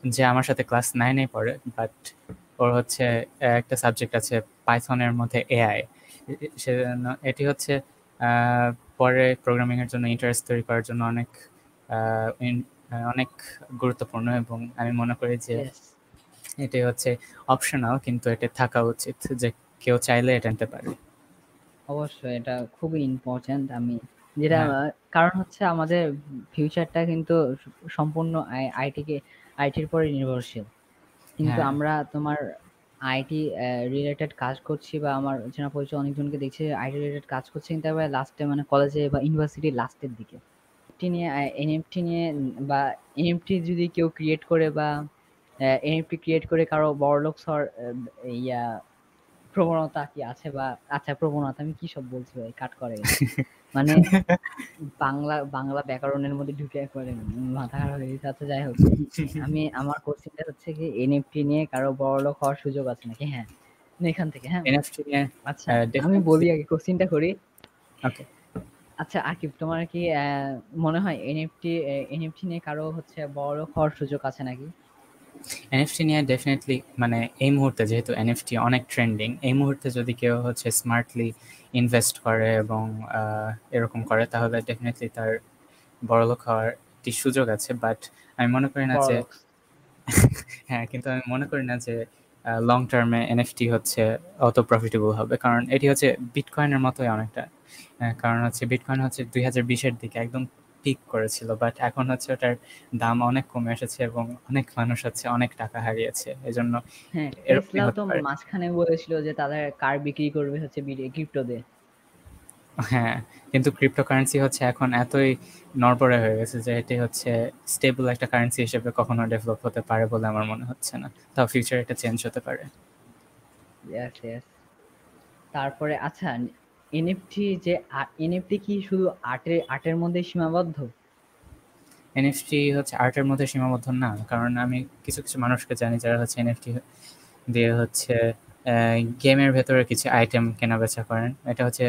যে আমার সাথে ক্লাস নাইনে পড়ে বাট ওর হচ্ছে একটা সাবজেক্ট আছে পাইথনের মধ্যে এআই সেজন্য এটি হচ্ছে পরে প্রোগ্রামিংয়ের জন্য ইন্টারেস্ট তৈরি করার জন্য অনেক অনেক গুরুত্বপূর্ণ এবং আমি মনে করি যে এটি হচ্ছে অপশনাল কিন্তু এটা থাকা উচিত যে কেউ চাইলে এটা নিতে পারে। অবশ্যই এটা খুবই ইম্পর্টেন্ট আমি যেটা হ্যাঁ। কারণ হচ্ছে আমাদের ফিউচারটা কিন্তু সম্পূর্ণ আইটি কে আইটির পরে নির্ভরশীল কিন্তু হ্যাঁ। আমরা তোমার আইটি রিলেটেড কাজ করছি বা আমার চেনা পরিচয় অনেকজনকে দেখছি আইটি রিলেটেড কাজ করছে কিন্তু আবার লাস্টে মানে কলেজে বা ইউনিভার্সিটির লাস্টের দিকে এনএফটি নিয়ে এনএফটি নিয়ে বা এনএফটি যদি কেউ ক্রিয়েট করে বা এনএফটি ক্রিয়েট করে কারও বড়লোক সর ইয়া প্রবণতা কি আছে বা আচ্ছা প্রবণতা আমি কি সব বলছি ভাই? কাট করে মানে বাংলা বাংলা ব্যাকরণের মধ্যে ঢুকে একবারে মাথা খারাপ হয়ে আচ্ছা যাই হোক। আমি আমার কোশ্চেনটা হচ্ছে কি এনএফটি নিয়ে কারও বড়লোক হওয়ার সুযোগ আছে নাকি? হ্যাঁ। এখান থেকে হ্যাঁ? এনএফটি নিয়ে আচ্ছা আমি বলি আগে কোশ্চেনটা করি। ওকে আচ্ছা আকিব তোমার কি মনে হয় এনএফটি এনএফটি নিয়ে কারও হচ্ছে বড়লোক হওয়ার সুযোগ আছে নাকি? এনএফটি নিয়ে ডেফিনেটলি মানে এই মুহূর্তে যেহেতু এনএফটি অনেক ট্রেন্ডিং এই মুহূর্তে যদি কেউ হচ্ছে স্মার্টলি ইনভেস্ট করে এবং এরকম করে তাহলে ডেফিনেটলি তার বড়লোক হওয়ার একটি সুযোগ আছে। বাট আমি মনে করি না যে হ্যাঁ কিন্তু আমি মনে করি না যে লং টার্মে এনএফটি হচ্ছে অত প্রফিটেবল হবে। কারণ এটি হচ্ছে বিটকয়েনের মতোই অনেকটা। কারণ হচ্ছে বিটকয়েন হচ্ছে দুই হাজার বিশের দিকে একদম পিক করেছিল বাট এখন হচ্ছে ওটার দাম অনেক কমে এসেছে এবং অনেক মানুষ হচ্ছে অনেক টাকা হারিয়েছে এজন্য হ্যাঁ তো মাঝখানে বলেছিল যে তাদের কার বিক্রি করবে হচ্ছে ক্রিপ্টো দিয়ে হ্যাঁ কিন্তু ক্রিপ্টোকারেন্সি হচ্ছে এখন এতই নড়বড়ে হয়ে গেছে যে এটি হচ্ছে স্টেবল একটা কারেন্সি হিসেবে কখনো ডেভেলপ হতে পারে বলে আমার মনে হচ্ছে না। তাও ফিউচার এটা চেঞ্জ হতে পারে। তারপরে আচ্ছা এনএফটি যে এনএফটি কি শুধু আর্টের আর্টের মধ্যে সীমাবদ্ধ? এনএফটি হচ্ছে আর্টের মধ্যে সীমাবদ্ধ না কারণ আমি কিছু কিছু মানুষকে জানি যারা হচ্ছে এনএফটি দিয়ে হচ্ছে গেমের ভেতরে কিছু আইটেম কেনা বেচা করেন। এটা হচ্ছে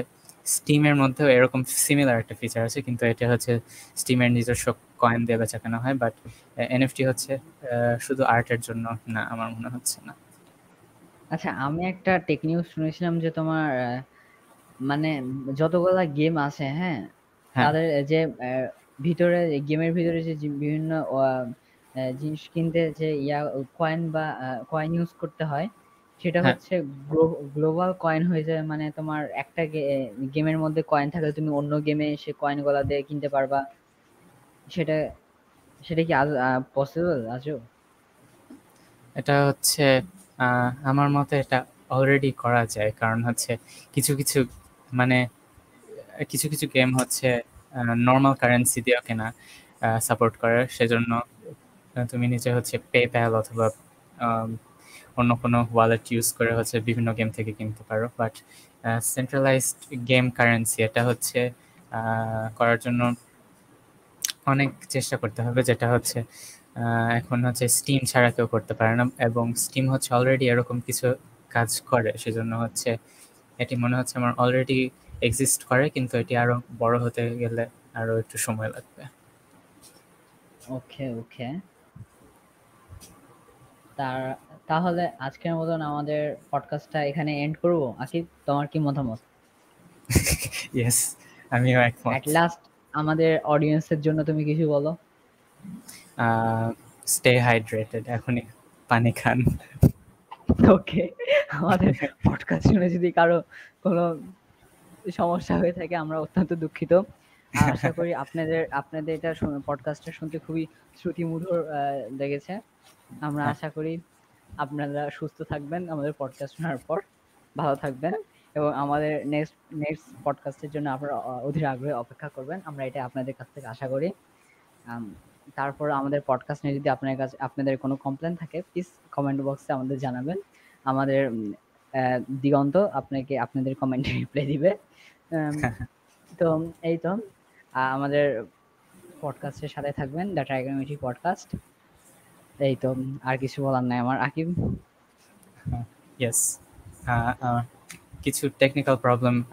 স্টিমের মধ্যেও এরকম সিমিলার একটা ফিচার আছে কিন্তু এটা হচ্ছে স্টিমের নিজস্ব কয়েন দিয়ে বেচা কেনা হয় বাট এনএফটি হচ্ছে শুধু আর্টের জন্য না আমার মনে হচ্ছে না। আচ্ছা আমি একটা টেক নিউজ শুনেছিলাম যে তোমার মানে যতগুলা গেম আছে হ্যাঁ, হ্যাঁ। তাদের যে ভিতরে গেমের ভিতরে যে বিভিন্ন জিনিস কিনতে যে ইয়া কয়েন বা কয়েন ইউজ করতে হয় সেটা হ্যাঁ। হচ্ছে গ্লোবাল কয়েন হয়ে যায়। মানে তোমার একটা গেমের মধ্যে কয়েন থাকলে তুমি অন্য গেমে সে কয়েন গলা দিয়ে কিনতে পারবা। সেটা সেটা কি পসিবল আজও? এটা হচ্ছে আমার মতে এটা অলরেডি করা যায়। কারণ হচ্ছে কিছু কিছু মানে কিছু কিছু গেম হচ্ছে নর্মাল কারেন্সি দিয়েও কেনা সাপোর্ট করে। সেজন্য তুমি নিজে হচ্ছে পেপ্যাল অথবা অন্য কোনো ওয়ালেট ইউজ করে হচ্ছে বিভিন্ন গেম থেকে কিনতে পারো। বাট সেন্ট্রালাইজড গেম কারেন্সি এটা হচ্ছে করার জন্য অনেক চেষ্টা করতে হবে। যেটা হচ্ছে এখন হচ্ছে স্টিম ছাড়া কেউ করতে পারে না। এবং স্টিম হচ্ছে অলরেডি এরকম কিছু কাজ করে। সেজন্য হচ্ছে এটি মনে হচ্ছে আমার অলরেডি এক্সিস্ট করে কিন্তু এটি আরও বড় হতে গেলে আরও একটু সময় লাগবে। ওকে ওকে। তার তাহলে আজকের মতন আমাদের পডকাস্টটা এখানে এন্ড করব? আকিব তোমার কি মতামত? ইয়েস আমিও একমত। এট লাস্ট আমাদের অডিয়েন্সের জন্য তুমি কিছু বলো। স্টে হাইড্রেটেড এখনই পানি খান। ওকে। আমাদের পডকাস্ট শুনে যদি কারও কোনো সমস্যা হয়ে থাকে, আমরা অত্যন্ত দুঃখিত। আশা করি আপনাদের আপনাদের এটা পডকাস্টটা শুনতে খুবই শ্রুতিমধুর লেগেছে। আমরা। আশা করি আপনারা সুস্থ থাকবেন আমাদের পডকাস্ট শোনার পর। ভালো থাকবেন এবং আমাদের নেক্সট নেক্সট পডকাস্টের জন্য আপনারা অধীর আগ্রহে অপেক্ষা করবেন। আমরা এটা আপনাদের কাছ থেকে আশা করি। তারপর আমাদের পডকাস্ট নিয়ে যদি আপনার কাছে, আপনাদের কোনো কমপ্লেন থাকে প্লিজ কমেন্ট বক্সে আমাদের জানাবেন। আমাদের দিগন্ত আপনাকে আপনাদের কমেন্টে রিপ্লাই দিবে। তো এই তো আমাদের পডকাস্টের সাথে থাকবেন দ্য ট্রাইগোনোমেট্রি পডকাস্ট এই তো আর কিছু বলার নাই আমার আকিব? ইয়েস কিছু টেকনিক্যাল প্রবলেম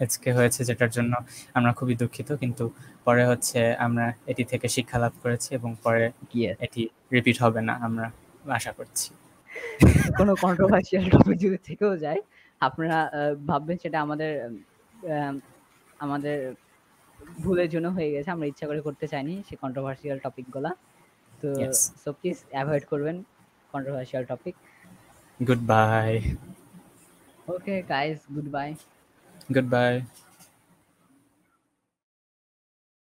আজকে হয়েছে যেটার জন্য আমরা খুবই দুঃখিত কিন্তু পরে হচ্ছে আমরা এটি থেকে শিক্ষা লাভ করেছি এবং পরে Yes. এটি রিপিট হবে না আমরা আশা করছি। কোনো কন্ট্রোভার্সিয়াল টপিক যদি থেকেও যায় আপনারা ভাববেন সেটা আমাদের আমাদের ভুলের জন্য হয়ে গেছে আমরা ইচ্ছা করে করতে চাইনি সেই কন্ট্রোভার্সিয়াল টপিকগুলা। তো. সো প্লিজ অ্যাভয়েড করবেন controversial topic goodbye okay guys goodbye goodbye